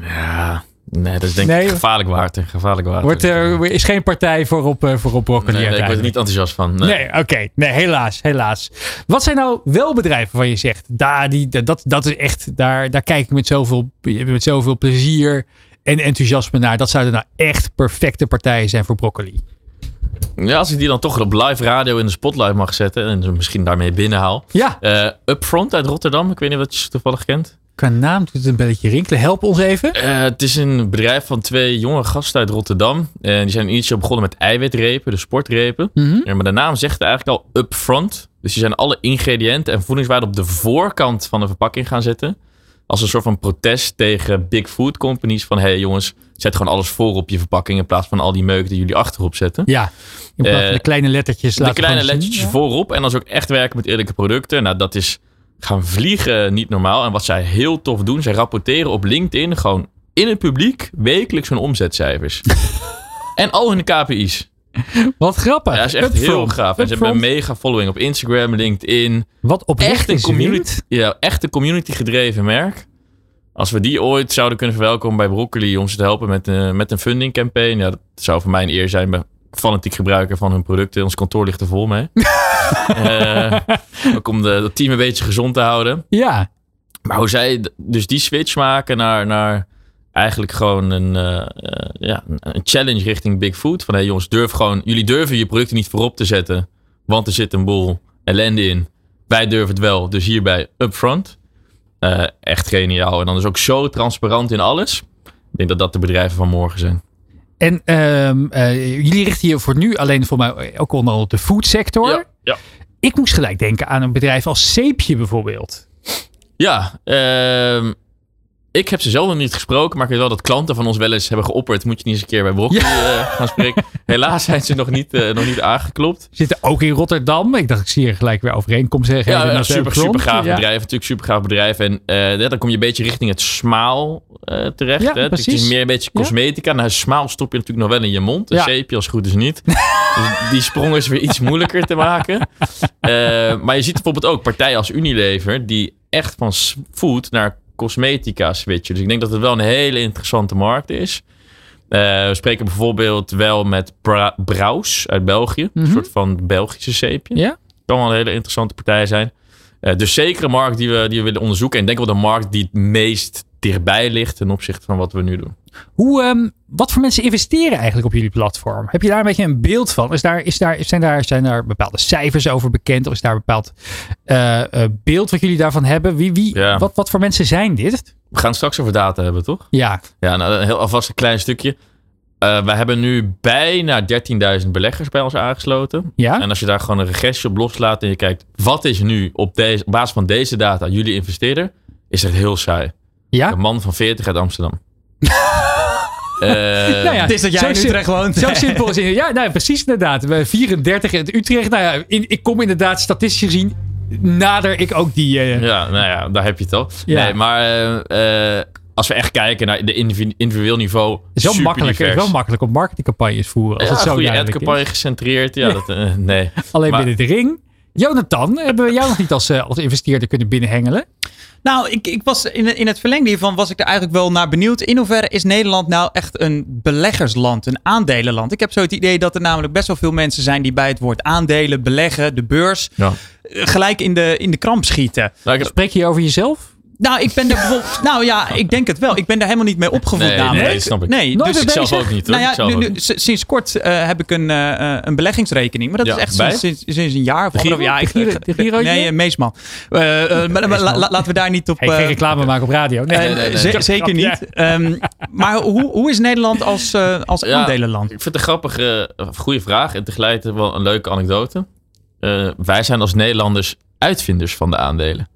[SPEAKER 7] Ja, Nee, dat is denk ik nee, gevaarlijk waard. Gevaarlijk.
[SPEAKER 3] Wordt er is geen partij voor op, voor op broccoli.
[SPEAKER 7] Nee, nee ik word er niet enthousiast van.
[SPEAKER 3] Nee, nee oké. Okay. Nee, helaas, helaas. Wat zijn nou wel bedrijven waarvan je zegt, daar, die, dat, dat is echt, daar, daar kijk ik met zoveel, met zoveel plezier en enthousiasme naar. Dat zouden nou echt perfecte partijen zijn voor broccoli.
[SPEAKER 7] Ja, als ik die dan toch op live radio in de spotlight mag zetten en ze misschien daarmee binnenhaal.
[SPEAKER 3] Ja.
[SPEAKER 7] Uh, Upfront uit Rotterdam. Ik weet niet wat je toevallig kent.
[SPEAKER 3] Qua naam doet het een belletje rinkelen. Help ons even.
[SPEAKER 7] Uh, het is een bedrijf van twee jonge gasten uit Rotterdam. En die zijn initieel begonnen met eiwitrepen, de sportrepen.
[SPEAKER 3] Mm -hmm.
[SPEAKER 7] ja, maar de naam zegt eigenlijk al upfront. Dus die zijn alle ingrediënten en voedingswaarde op de voorkant van de verpakking gaan zetten. Als een soort van protest tegen big food companies. Van hé hey jongens, zet gewoon alles voor op je verpakking. In plaats van al die meuk die jullie achterop zetten.
[SPEAKER 3] Ja, in plaats van de kleine lettertjes
[SPEAKER 7] De kleine lettertjes ja. voorop. En dan ook echt werken met eerlijke producten. Nou, dat is gaan vliegen niet normaal. En wat zij heel tof doen, zij rapporteren op LinkedIn gewoon in het publiek wekelijks hun omzetcijfers. en al hun KPI's.
[SPEAKER 3] Wat grappig.
[SPEAKER 7] Ja, dat is echt heel gaaf. En ze hebben een mega following op Instagram, LinkedIn.
[SPEAKER 3] Wat op
[SPEAKER 7] echt een community, ja, echt een community gedreven merk. Als we die ooit zouden kunnen verwelkomen bij Broccoli om ze te helpen met, uh, met een funding campaign, ja, dat zou voor mij een eer zijn fanatiek gebruiker van hun producten. Ons kantoor ligt er vol mee. uh, ook om de, het team een beetje gezond te houden.
[SPEAKER 3] Ja.
[SPEAKER 7] Maar hoe zij dus die switch maken naar, naar eigenlijk gewoon een, uh, uh, ja, een challenge richting Big Food. Van hey jongens, durf gewoon, jullie durven je producten niet voorop te zetten. Want er zit een boel ellende in. Wij durven het wel, dus hierbij upfront. echt geniaal. En dan is ook zo transparant in alles. Ik denk dat dat de bedrijven van morgen zijn.
[SPEAKER 3] En uh, uh, jullie richten hier voor nu alleen voor mij ook onder op de foodsector.
[SPEAKER 7] Ja, ja.
[SPEAKER 3] Ik moest gelijk denken aan een bedrijf als Zeepje bijvoorbeeld.
[SPEAKER 7] Ja, uh, ik heb ze zelf nog niet gesproken, maar ik weet wel dat klanten van ons wel eens hebben geopperd. Moet je niet eens een keer bij Broccoli ja. uh, gaan spreken. Helaas zijn ze nog niet, uh, nog niet aangeklopt.
[SPEAKER 3] Zitten ook in Rotterdam. Ik dacht, ik zie hier gelijk weer overeenkomst zeggen.
[SPEAKER 7] Ja, een super, super gaaf ja. bedrijf. Natuurlijk super gaaf bedrijf. En uh, dan kom je een beetje richting het smaal terecht.
[SPEAKER 3] Ja,
[SPEAKER 7] hè?
[SPEAKER 3] precies.
[SPEAKER 7] Het is meer een beetje cosmetica. Nou, smaal stop je natuurlijk nog wel in je mond. Een
[SPEAKER 3] Ja.
[SPEAKER 7] zeepje als goed is niet. dus die sprong is weer iets moeilijker te maken. maar je ziet bijvoorbeeld ook partijen als Unilever... die echt van food naar cosmetica switchen. Dus ik denk dat het wel een hele interessante markt is. Uh, we spreken bijvoorbeeld wel met Bra Braus uit België.
[SPEAKER 3] Mhm.
[SPEAKER 7] Een soort van Belgische zeepje.
[SPEAKER 3] Ja.
[SPEAKER 7] Kan wel een hele interessante partij zijn. Uh, dus zeker een markt die we, die we willen onderzoeken. En ik denk wel de markt die het meest dichtbij ligt ten opzichte van wat we nu doen.
[SPEAKER 3] Hoe, ehm, wat voor mensen investeren eigenlijk op jullie platform? Heb je daar een beetje een beeld van? Is daar, is daar, zijn, daar, zijn daar bepaalde cijfers over bekend? Of is daar een bepaald eh, eh, beeld wat jullie daarvan hebben? Wie, wie,
[SPEAKER 7] Ja.
[SPEAKER 3] wat, wat voor mensen zijn dit?
[SPEAKER 7] We gaan het straks over data hebben, toch?
[SPEAKER 3] Ja,
[SPEAKER 7] Ja, nou, een heel, alvast een klein stukje. Eh we hebben nu bijna 13.000 beleggers bij ons aangesloten.
[SPEAKER 3] ja?
[SPEAKER 7] En als je daar gewoon een regressie op loslaat en je kijkt, wat is nu op, deze, op basis van deze data jullie investeerder, is het heel saai.
[SPEAKER 3] ja?
[SPEAKER 7] Een man van 40 uit Amsterdam. Eh,
[SPEAKER 3] Nou ja,
[SPEAKER 5] Het is dat jij in Utrecht woont.
[SPEAKER 3] Zo simpel is het. Ja, nou, precies inderdaad. We 34 in Utrecht. Nou ja, in- ik kom inderdaad statistisch gezien nader ik ook die... eh,
[SPEAKER 7] Ja, nou ja, daar heb je het al.
[SPEAKER 3] Ja.
[SPEAKER 7] Nee, maar eh, als we echt kijken naar de individu- individueel niveau,
[SPEAKER 3] Het is wel
[SPEAKER 7] super
[SPEAKER 3] makkelijk, het is
[SPEAKER 7] divers.
[SPEAKER 3] wel makkelijk om marketingcampagnes voeren. Als
[SPEAKER 7] Ja,
[SPEAKER 3] het zo
[SPEAKER 7] goede ad-campagne gecentreerd. Ja,
[SPEAKER 3] Ja.
[SPEAKER 7] Dat, nee.
[SPEAKER 3] Alleen
[SPEAKER 7] maar-
[SPEAKER 3] binnen de ring. Jonathan, hebben we jou nog niet als, als investeerder kunnen binnenhengelen?
[SPEAKER 5] Nou, ik, ik was in, in het verlengde hiervan was ik er eigenlijk wel naar benieuwd. In hoeverre is Nederland nou echt een beleggersland, een aandelenland? Ik heb zo het idee dat er namelijk best wel veel mensen zijn die bij het woord aandelen, beleggen, de beurs,
[SPEAKER 7] Ja.
[SPEAKER 5] eh, gelijk in de, in de kramp schieten.
[SPEAKER 7] Nou,
[SPEAKER 3] Spreek je over jezelf?
[SPEAKER 5] Nou, ik ben daar bijvoorbeeld. Nou ja, ik denk het wel. Ik ben daar helemaal niet mee opgevoed
[SPEAKER 7] Nee,
[SPEAKER 5] namelijk.
[SPEAKER 7] nee, snap ik.
[SPEAKER 5] Nee,
[SPEAKER 3] Nooit
[SPEAKER 5] dus
[SPEAKER 3] mee
[SPEAKER 7] ik zelf ook niet. Hoor.
[SPEAKER 5] nou ja,
[SPEAKER 7] Ik
[SPEAKER 5] nu- sinds kort eh, heb ik een, eh, eh, een beleggingsrekening. Maar dat
[SPEAKER 7] Ja,
[SPEAKER 5] is echt sinds, sinds, sinds een jaar of anderhalf
[SPEAKER 3] Giro?
[SPEAKER 5] jaar.
[SPEAKER 3] De Giro- de Girootje?
[SPEAKER 5] Nee, maar, la- la- laten we daar niet op...
[SPEAKER 3] Hey, geen reclame maken op radio. Nee,
[SPEAKER 5] zeker niet. Ehm, maar hoe, hoe is Nederland als, als
[SPEAKER 7] Ja,
[SPEAKER 5] aandelenland?
[SPEAKER 7] Ik vind het een grappige, goede vraag en tegelijkertijd wel een leuke anekdote. Wij zijn als Nederlanders uitvinders van de aandelen.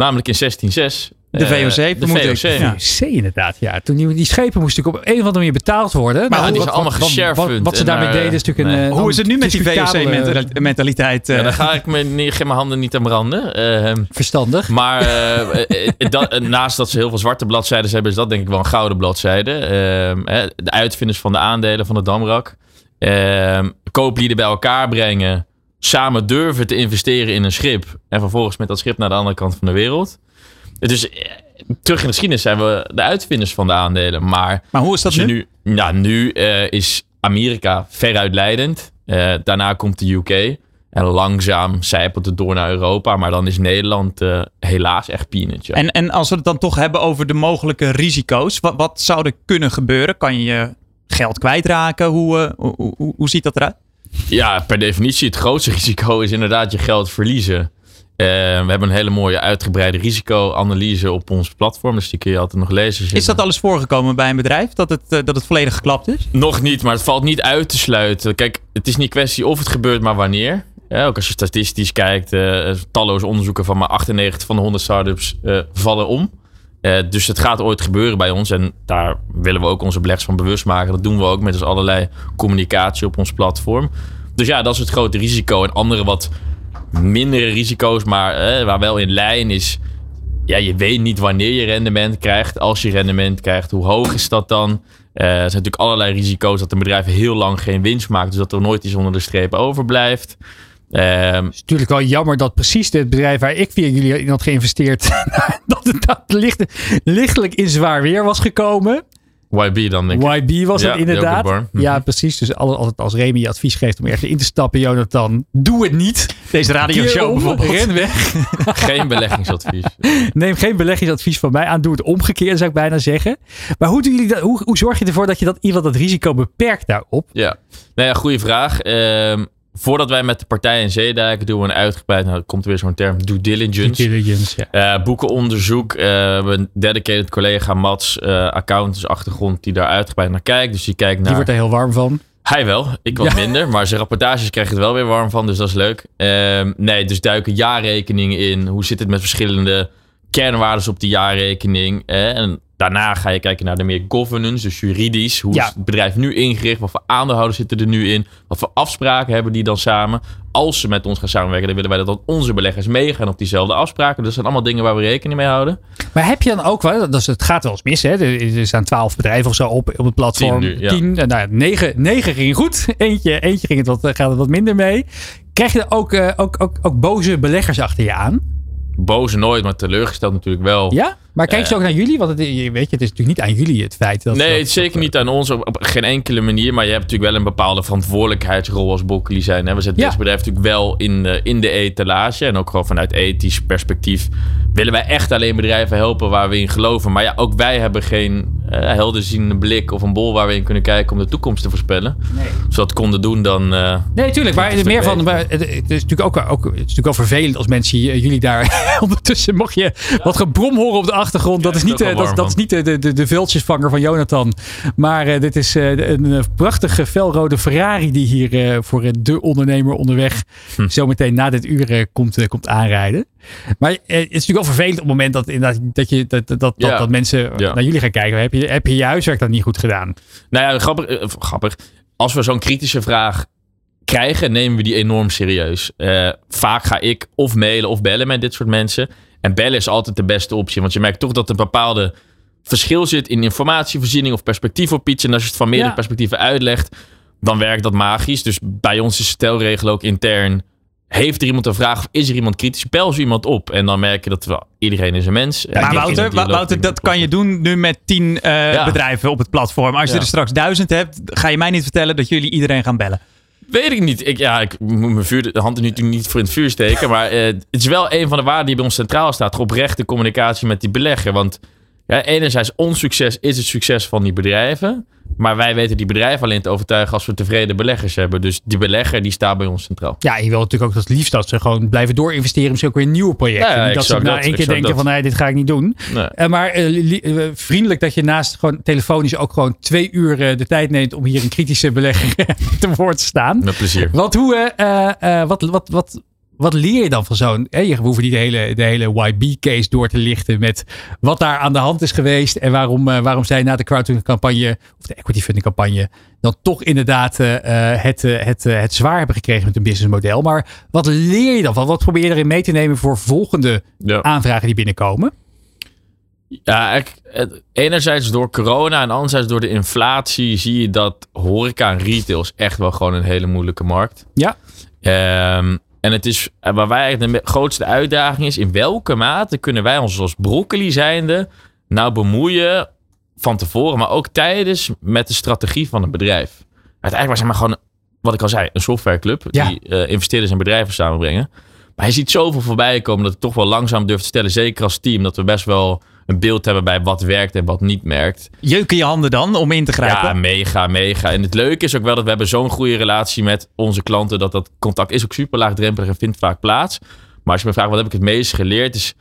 [SPEAKER 7] Namelijk in 1606.
[SPEAKER 5] De
[SPEAKER 7] eh,
[SPEAKER 5] VOC,
[SPEAKER 7] de. VOC.
[SPEAKER 5] Ja.
[SPEAKER 3] Inderdaad, ja. Toen die, die schepen moesten op een of andere manier betaald worden.
[SPEAKER 7] Maar
[SPEAKER 3] Nou,
[SPEAKER 7] die zijn allemaal
[SPEAKER 3] wat- wat-
[SPEAKER 7] gesharefund
[SPEAKER 3] Wat, wat ze daarmee deden is natuurlijk
[SPEAKER 7] nee.
[SPEAKER 3] een... eh,
[SPEAKER 5] Hoe is het nu met die VOC-mentaliteit?
[SPEAKER 7] Ja, daar ga ik me niet, geen mijn handen niet aan branden. Ehm,
[SPEAKER 3] Verstandig.
[SPEAKER 7] maar eh, eh, eh, dat, eh, naast dat ze heel veel zwarte bladzijden hebben, is dat denk ik wel een gouden bladzijde. Ehm, hè, de uitvinders van de aandelen van de Damrak. Ehm, kooplieden bij elkaar brengen. Samen durven te investeren in een schip. En vervolgens met dat schip naar de andere kant van de wereld. Dus terug in de geschiedenis zijn we de uitvinders van de aandelen. Maar
[SPEAKER 5] Maar hoe is dat nu?
[SPEAKER 7] nu, ja, nu eh, is Amerika veruit leidend. Eh, daarna komt de UK. En langzaam zijpelt het door naar Europa. Maar dan is Nederland helaas echt peanut. Ja.
[SPEAKER 5] En, en als we het dan toch hebben over de mogelijke risico's. Wat, wat zou er kunnen gebeuren? Kan je je geld kwijtraken? Hoe, hoe, hoe, hoe ziet dat eruit?
[SPEAKER 7] Ja, per definitie het grootste risico is inderdaad je geld verliezen. Eh, we hebben een hele mooie uitgebreide risicoanalyse op ons platform. Dus die kun je altijd nog lezen.
[SPEAKER 5] Is dat al eens voorgekomen bij een bedrijf? Dat het, eh, dat het volledig geklapt is?
[SPEAKER 7] Nog niet, maar het valt niet uit te sluiten. Kijk, het is niet kwestie of het gebeurt, maar wanneer. Ja, ook als je statistisch kijkt, eh, talloze onderzoeken van maar 98 van de 100 startups vallen om. Eh, dus het gaat ooit gebeuren bij ons. En daar willen we ook onze beleggers van bewust maken. Dat doen we ook met dus allerlei communicatie op ons platform. Dus ja, dat is het grote risico. En andere wat mindere risico's, maar eh, waar wel in lijn is. Ja, je weet niet wanneer je rendement krijgt. Als je rendement krijgt, hoe hoog is dat dan? Eh, er zijn natuurlijk allerlei risico's dat een bedrijf heel lang geen winst maakt. Dus dat er nooit iets onder de streep overblijft. Ehm,
[SPEAKER 3] Het is natuurlijk wel jammer dat precies dit bedrijf waar ik via jullie in had geïnvesteerd, dat het dat licht, lichtelijk in zwaar weer was gekomen.
[SPEAKER 7] YB dan denk ik.
[SPEAKER 3] YB was
[SPEAKER 7] Ja,
[SPEAKER 3] het inderdaad.
[SPEAKER 7] bar. Mhm.
[SPEAKER 3] Ja, precies. Dus altijd als Remy je advies geeft om ergens in te stappen, Jonathan, doe het niet.
[SPEAKER 5] Deze radioshow bijvoorbeeld.
[SPEAKER 3] Ren weg.
[SPEAKER 7] Geen beleggingsadvies.
[SPEAKER 3] Neem geen beleggingsadvies van mij aan. Doe het omgekeerd, zou ik bijna zeggen. Maar hoe, doen jullie dat, hoe, hoe zorg je ervoor dat je dat, iemand dat risico beperkt daarop?
[SPEAKER 7] Ja, nou ja, goede vraag. Ehm, voordat wij met de partij in Zeedijk doen we een uitgebreid, nou er komt weer zo'n term, due diligence.
[SPEAKER 3] Diligence, ja.
[SPEAKER 7] Eh, boekenonderzoek. eh, we hebben een dedicated collega Mats, eh accountants achtergrond, die daar uitgebreid naar kijkt. Dus die kijkt naar...
[SPEAKER 3] Die wordt er heel warm van.
[SPEAKER 7] Hij wel, ik wat
[SPEAKER 3] Ja.
[SPEAKER 7] minder. Maar zijn rapportages krijg je er wel weer warm van, dus dat is leuk. Ehm, nee, dus duiken jaarrekeningen in. Hoe zit het met verschillende kernwaardes op die jaarrekening? eh, en daarna ga je kijken naar de meer governance, dus juridisch. Hoe
[SPEAKER 3] Ja.
[SPEAKER 7] is het bedrijf nu ingericht? Wat voor aandeelhouders zitten er nu in? Wat voor afspraken hebben die dan samen? Als ze met ons gaan samenwerken, dan willen wij dat dan onze beleggers meegaan op diezelfde afspraken. Dus dat zijn allemaal dingen waar we rekening mee houden.
[SPEAKER 3] Maar heb je dan ook wel, dat is, het gaat wel eens mis, hè? Er, staan twaalf bedrijven of zo op, op het platform.
[SPEAKER 7] Tien nu, ja.
[SPEAKER 3] Tien, eh, nou, ja, negen, negen ging goed. Eentje, eentje ging het wat, gaat het wat minder mee. Krijg je er ook, eh, ook, ook, ook boze beleggers achter je aan?
[SPEAKER 7] Boze nooit, maar teleurgesteld natuurlijk wel.
[SPEAKER 3] Ja? Maar kijk ze ook naar jullie? Want het, je weet je, het is natuurlijk niet aan jullie het feit dat...
[SPEAKER 7] nee,
[SPEAKER 3] dat-
[SPEAKER 7] het zeker niet aan ons op, op geen enkele manier. Maar je hebt natuurlijk wel een bepaalde verantwoordelijkheidsrol als Broccoli zijn. Hè? We zetten
[SPEAKER 3] Ja.
[SPEAKER 7] dit bedrijf natuurlijk wel in, de- in de etalage. En ook gewoon vanuit ethisch perspectief willen wij echt alleen bedrijven helpen waar we in geloven. Maar ja, ook wij hebben geen eh, helderziende blik of een bol waar we in kunnen kijken om de toekomst te voorspellen.
[SPEAKER 3] Nee.
[SPEAKER 7] Als we dat konden doen, dan. eh,
[SPEAKER 3] Nee, tuurlijk. Maar
[SPEAKER 7] Dat is
[SPEAKER 3] meer van. Maar het, het is natuurlijk ook, ook, het is natuurlijk wel vervelend als mensen jullie daar. ondertussen mocht je wat gebrom horen op de achtergrond. dat is niet,
[SPEAKER 7] ook
[SPEAKER 3] eh, dat, dat is niet de, de, de, de vultjesvanger van Jonathan. Maar eh, dit is eh, een eh, prachtige felrode Ferrari die hier eh, voor eh, de ondernemer onderweg.
[SPEAKER 7] Hm.
[SPEAKER 3] zometeen na dit uur eh, komt, eh, komt aanrijden. Maar eh, het is natuurlijk wel vervelend op het moment dat, inderdaad, dat, je, dat, dat, dat,
[SPEAKER 7] Ja.
[SPEAKER 3] dat mensen
[SPEAKER 7] Ja.
[SPEAKER 3] naar jullie gaan kijken. Heb je, heb je je huiswerk dan niet goed gedaan?
[SPEAKER 7] Nou ja, grappig. eh, grappig. Als we zo'n kritische vraag krijgen, nemen we die enorm serieus. Eh, vaak ga ik of mailen of bellen met dit soort mensen. En bellen is altijd de beste optie. Want je merkt toch dat er een bepaalde verschil zit in informatievoorziening of perspectief op iets. En als je het van meerdere
[SPEAKER 3] Ja.
[SPEAKER 7] perspectieven uitlegt, dan werkt dat magisch. Dus bij ons is de stelregel ook intern. Heeft er iemand een vraag of is er iemand kritisch? Bel zo iemand op. En dan merk je dat wel, iedereen is een mens. En
[SPEAKER 5] maar Wouter, Wouter, dat kan je doen nu met tien eh,
[SPEAKER 7] Ja.
[SPEAKER 5] bedrijven op het platform. Als je
[SPEAKER 7] Ja.
[SPEAKER 5] er straks duizend hebt, ga je mij niet vertellen dat jullie iedereen gaan bellen.
[SPEAKER 7] Weet ik niet. Ik, ja, ik moet mijn vuur, de hand nu niet voor in het vuur steken. Maar eh, het is wel een van de waarden die bij ons centraal staat. Oprechte communicatie met die belegger. Want ja, enerzijds, ons succes is het succes van die bedrijven. Maar wij weten die bedrijven alleen te overtuigen als we tevreden beleggers hebben. Dus die belegger die staat bij ons centraal.
[SPEAKER 3] Ja, je wil natuurlijk ook het liefst dat ze gewoon blijven doorinvesteren. Misschien ook weer in nieuwe projecten.
[SPEAKER 7] Ja,
[SPEAKER 3] dat ze na één keer denken
[SPEAKER 7] dat.
[SPEAKER 3] van nee, dit ga ik niet doen.
[SPEAKER 7] Nee.
[SPEAKER 3] Eh, maar eh, eh, vriendelijk dat je naast gewoon telefonisch ook gewoon twee uur de tijd neemt om hier een kritische belegger te woord te staan.
[SPEAKER 7] Met plezier.
[SPEAKER 3] Want hoe, wat, wat, wat, wat leer je dan van zo'n... Je hoeft niet de hele, de hele YB-case door te lichten met wat daar aan de hand is geweest. En waarom, eh, waarom zij na de crowdfunding-campagne, of de equity funding-campagne, dan toch inderdaad eh, eh, het, het, het zwaar hebben gekregen met hun businessmodel. Maar wat leer je dan van? Wat probeer je erin mee te nemen voor volgende
[SPEAKER 7] Ja.
[SPEAKER 3] aanvragen die binnenkomen?
[SPEAKER 7] Ja, enerzijds door corona en anderzijds door de inflatie zie je dat horeca en retail is echt wel gewoon een hele moeilijke markt.
[SPEAKER 3] Ja.
[SPEAKER 7] Ehm, en het is, en waar wij eigenlijk de grootste uitdaging is, in welke mate kunnen wij ons als broccoli zijnde nou bemoeien van tevoren, maar ook tijdens met de strategie van het bedrijf. Uiteindelijk zijn we gewoon, wat ik al zei, een softwareclub
[SPEAKER 3] Ja.
[SPEAKER 7] die eh, investeerders en bedrijven samenbrengen. Maar je ziet zoveel voorbij komen dat ik toch wel langzaam durf te stellen, zeker als team, dat we best wel een beeld hebben bij wat werkt en wat niet werkt.
[SPEAKER 5] Jeuken je handen dan om in te grijpen?
[SPEAKER 7] Ja, mega, mega. En het leuke is ook wel dat we hebben zo'n goede relatie met onze klanten. Dat dat contact is ook super laagdrempelig en vindt vaak plaats. Maar als je me vraagt wat heb ik het meest geleerd is...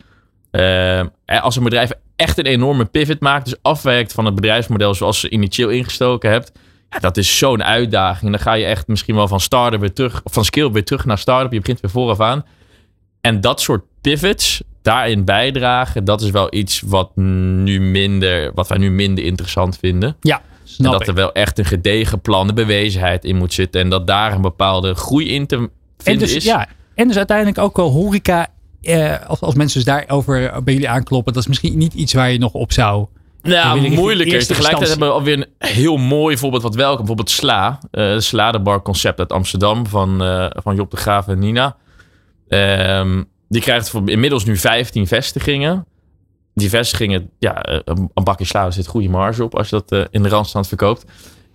[SPEAKER 7] eh, als een bedrijf echt een enorme pivot maakt. Dus afwijkt van het bedrijfsmodel zoals ze initieel ingestoken hebt. Ja, dat is zo'n uitdaging. Dan ga je echt misschien wel van start-up weer terug... Of van skill weer terug naar start-up. Je begint weer vooraf aan. En dat soort pivots daarin bijdragen, dat is wel iets wat nu minder, wat wij nu minder interessant vinden.
[SPEAKER 3] Ja,
[SPEAKER 7] En dat er wel echt een gedegen plan, de bewezenheid in moet zitten. En dat daar een bepaalde groei in te
[SPEAKER 3] En
[SPEAKER 7] vinden
[SPEAKER 3] dus,
[SPEAKER 7] is.
[SPEAKER 3] ja, en dus uiteindelijk ook wel horeca. Eh, als, als mensen dus daarover bij jullie aankloppen, dat is misschien niet iets waar je nog op zou.
[SPEAKER 7] Nou,
[SPEAKER 3] richting
[SPEAKER 7] moeilijker. Tegelijkertijd hebben we alweer een heel mooi voorbeeld wat welkom. Bijvoorbeeld Sla. eh de Sladebar concept uit Amsterdam van, eh, van Job de Graaf en Nina. Ehm, die krijgt inmiddels nu 15 vestigingen. Die vestigingen, ja, eh, een bakje sla, zit goede marge op als je dat eh, in de randstand verkoopt.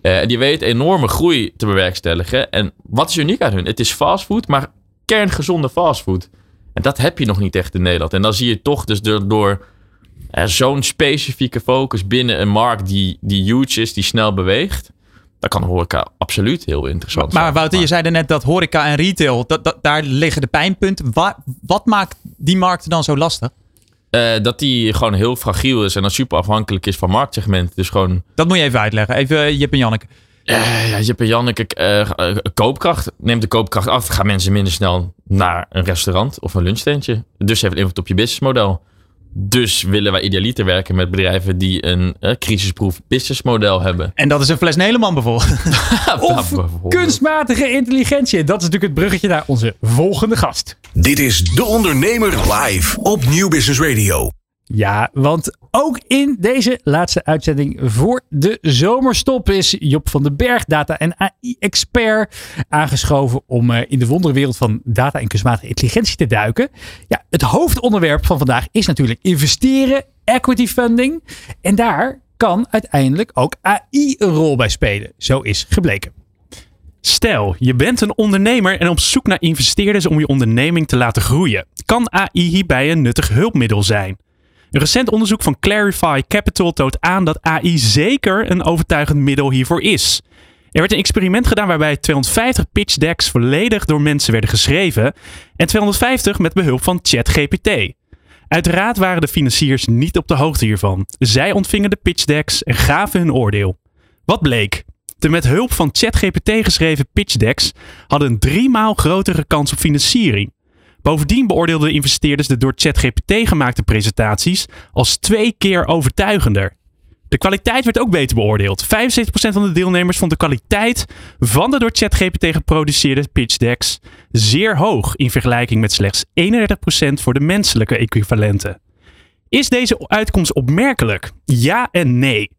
[SPEAKER 7] Eh, en die weet enorme groei te bewerkstelligen. En wat is uniek aan hun? Het is fastfood, maar kerngezonde fastfood. En dat heb je nog niet echt in Nederland. En dan zie je toch dus door, door zo'n specifieke focus binnen een markt die, die huge is, die snel beweegt. Dan kan horeca absoluut heel interessant
[SPEAKER 5] Maar
[SPEAKER 7] zijn.
[SPEAKER 5] Wouter, je zei net dat horeca en retail, dat, dat, daar liggen de pijnpunten. Wa- wat maakt die markten dan zo lastig?
[SPEAKER 7] Eh, dat die gewoon heel fragiel is en dan super afhankelijk is van marktsegmenten. Dus gewoon,
[SPEAKER 5] Dat moet je even uitleggen. Even eh, Jip en Janneke.
[SPEAKER 7] eh, ja, Jip en Janneke, eh, koopkracht. Neemt de koopkracht af, gaan mensen minder snel naar een restaurant of een lunchtentje. Dus heeft invloed op je businessmodel. Dus willen wij idealiter werken met bedrijven die een eh, crisisproof businessmodel hebben.
[SPEAKER 5] En dat is een fles Nederland bijvoorbeeld.
[SPEAKER 3] Of
[SPEAKER 7] bijvoorbeeld.
[SPEAKER 3] kunstmatige intelligentie. Dat is natuurlijk het bruggetje naar onze volgende gast.
[SPEAKER 1] Dit is De Ondernemer live op Nieuw Business Radio.
[SPEAKER 3] Ja, want ook in deze laatste uitzending voor de zomerstop is Job van den Berg, data- en AI-expert, aangeschoven om eh, in de wonderwereld van data en kunstmatige intelligentie te duiken. Ja, het hoofdonderwerp van vandaag is natuurlijk investeren, equity funding. En daar kan uiteindelijk ook AI een rol bij spelen. Zo is gebleken.
[SPEAKER 10] Stel, je bent een ondernemer en op zoek naar investeerders om je onderneming te laten groeien. Kan AI hierbij een nuttig hulpmiddel zijn? Een recent onderzoek van Clarify Capital toont aan dat AI zeker een overtuigend middel hiervoor is. Er werd een experiment gedaan waarbij 250 pitch decks volledig door mensen werden geschreven en 250 met behulp van ChatGPT. Uiteraard waren de financiers niet op de hoogte hiervan. Zij ontvingen de pitch decks en gaven hun oordeel. Wat bleek? De met hulp van ChatGPT geschreven pitch decks hadden een driemaal grotere kans op financiering. Bovendien beoordeelden investeerders de door ChatGPT gemaakte presentaties als twee keer overtuigender. De kwaliteit werd ook beter beoordeeld. 75% van de deelnemers vond de kwaliteit van de door ChatGPT geproduceerde pitch decks zeer hoog in vergelijking met slechts 31% voor de menselijke equivalenten. Is deze uitkomst opmerkelijk? Ja en nee.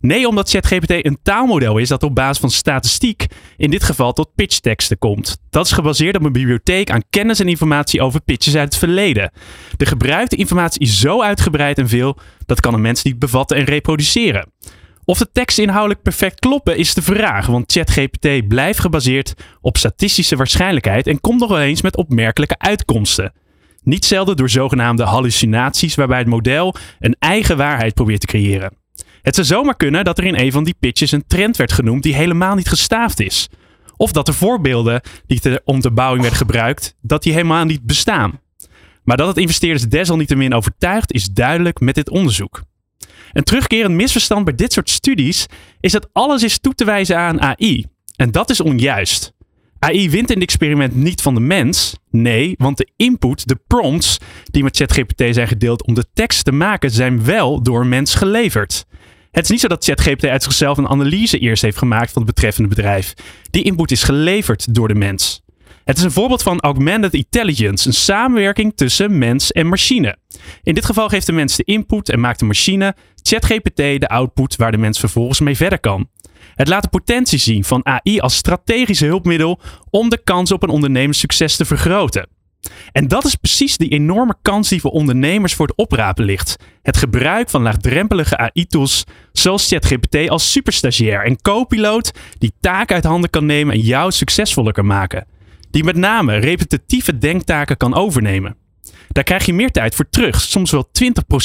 [SPEAKER 10] Nee, omdat ChatGPT een taalmodel is dat op basis van statistiek in dit geval tot pitchteksten komt. Dat is gebaseerd op een bibliotheek aan kennis en informatie over pitches uit het verleden. De gebruikte informatie is zo uitgebreid en veel dat kan een mens niet bevatten en reproduceren. Of de teksten inhoudelijk perfect kloppen is de vraag, want ChatGPT blijft gebaseerd op statistische waarschijnlijkheid en komt nog wel eens met opmerkelijke uitkomsten. Niet zelden door zogenaamde hallucinaties waarbij het model een eigen waarheid probeert te creëren. Het zou zomaar kunnen dat er in een van die pitches een trend werd genoemd die helemaal niet gestaafd is. Of dat de voorbeelden die ter onderbouwing werden gebruikt, dat die helemaal niet bestaan. Maar dat het investeerders desalniettemin overtuigt is duidelijk met dit onderzoek. Een terugkerend misverstand bij dit soort studies is dat alles is toe te wijzen aan AI. En dat is onjuist. AI wint in het experiment niet van de mens. Nee, want de input, de prompts die met ChatGPT zijn gedeeld om de tekst te maken, zijn wel door een mens geleverd. Het is niet zo dat ChatGPT uit zichzelf een analyse eerst heeft gemaakt van het betreffende bedrijf. Die input is geleverd door de mens. Het is een voorbeeld van augmented intelligence, een samenwerking tussen mens en machine. In dit geval geeft de mens de input en maakt de machine, ChatGPT, de output waar de mens vervolgens mee verder kan. Het laat de potentie zien van AI als strategisch hulpmiddel om de kans op een ondernemerssucces te vergroten. En dat is precies die enorme kans die voor ondernemers voor het oprapen ligt. Het gebruik van laagdrempelige AI-tools zoals ChatGPT als superstagiair en co-piloot die taken uit handen kan nemen en jou succesvoller kan maken. Die met name repetitieve denktaken kan overnemen. Daar krijg je meer tijd voor terug, soms wel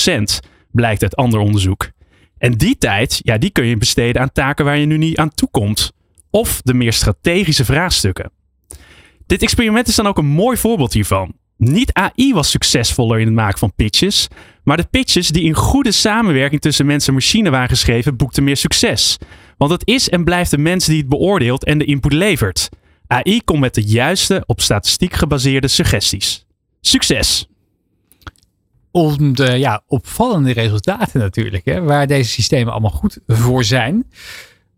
[SPEAKER 10] 20%, blijkt uit ander onderzoek. En die tijd, ja, die kun je besteden aan taken waar je nu niet aan toe komt. Of de meer strategische vraagstukken. Dit experiment is dan ook een mooi voorbeeld hiervan. Niet AI was succesvoller in het maken van pitches, maar de pitches die in goede samenwerking tussen mens en machine waren geschreven, boekten meer succes. Want het is en blijft de mens die het beoordeelt en de input levert. AI komt met de juiste, op statistiek gebaseerde suggesties. Succes!
[SPEAKER 3] Om de ja, opvallende resultaten natuurlijk, hè, waar deze systemen allemaal goed voor zijn.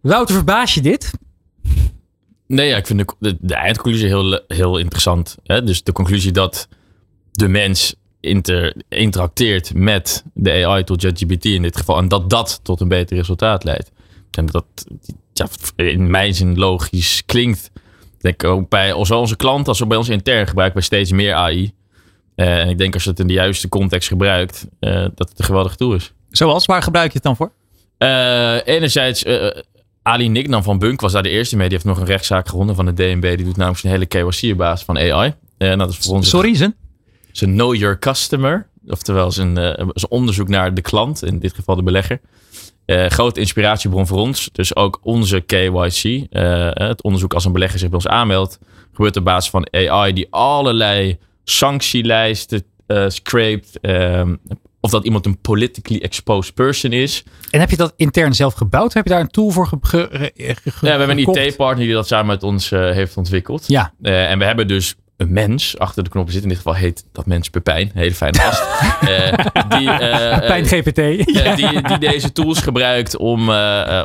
[SPEAKER 3] Wouter, verbaas je dit?
[SPEAKER 7] Nee, ja, ik vind de, de, de eindconclusie heel, heel interessant. Hè? Dus de conclusie dat de mens inter, interacteert met de AI tot ChatGPT in dit geval. En dat dat tot een beter resultaat leidt. En dat ja, in mijn zin logisch klinkt. Ik denk ook bij zowel onze klanten als ook bij ons intern gebruiken we steeds meer AI. Uh, en ik denk als je het in de juiste context gebruikt, uh, dat het een geweldig tool is.
[SPEAKER 5] Zoals, waar gebruik je het dan voor?
[SPEAKER 7] Uh, enerzijds, Ali Nicknam van Bunk was daar de eerste mee. Die heeft nog een rechtszaak gewonnen van de DNB. Die doet namelijk zijn hele KYC op basis van AI. En dat is voor ons
[SPEAKER 5] Sorry, zijn?
[SPEAKER 7] Zijn Know Your Customer. Oftewel zijn, zijn onderzoek naar de klant, in dit geval de belegger. grote inspiratiebron voor ons. Dus ook onze KYC. het onderzoek als een belegger zich bij ons aanmeldt. Gebeurt op basis van AI die allerlei sanctielijsten uh, scraped. Um, of dat iemand een politically exposed person is.
[SPEAKER 3] En heb je dat intern zelf gebouwd? Heb je daar een tool voor ge, ge, ge,
[SPEAKER 7] Ja, we hebben een IT-partner die dat samen met ons uh, heeft ontwikkeld.
[SPEAKER 3] Ja.
[SPEAKER 7] Uh, en we hebben dus een mens achter de knoppen zitten. In dit geval heet dat mens Pepijn. Een hele fijne gast.
[SPEAKER 3] die, Pepijn GPT.
[SPEAKER 7] Ja. Die, die, deze tools gebruikt om,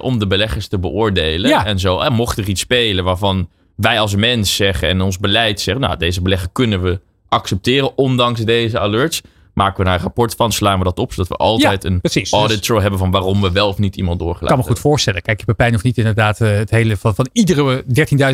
[SPEAKER 7] om de beleggers te beoordelen.
[SPEAKER 3] Ja.
[SPEAKER 7] En zo. En mocht er iets spelen waarvan wij als mens zeggen en ons beleid zeggen... nou, deze belegger kunnen we accepteren, ondanks deze alerts. Maken we daar een rapport van, slaan we dat op, zodat we altijd
[SPEAKER 3] ja,
[SPEAKER 7] een
[SPEAKER 3] precies.
[SPEAKER 7] audit trail hebben van waarom we wel of niet iemand doorgelaten
[SPEAKER 3] Ik kan me goed voorstellen. Kijk, je Pepijn hoeft niet inderdaad uh, het hele van, van iedere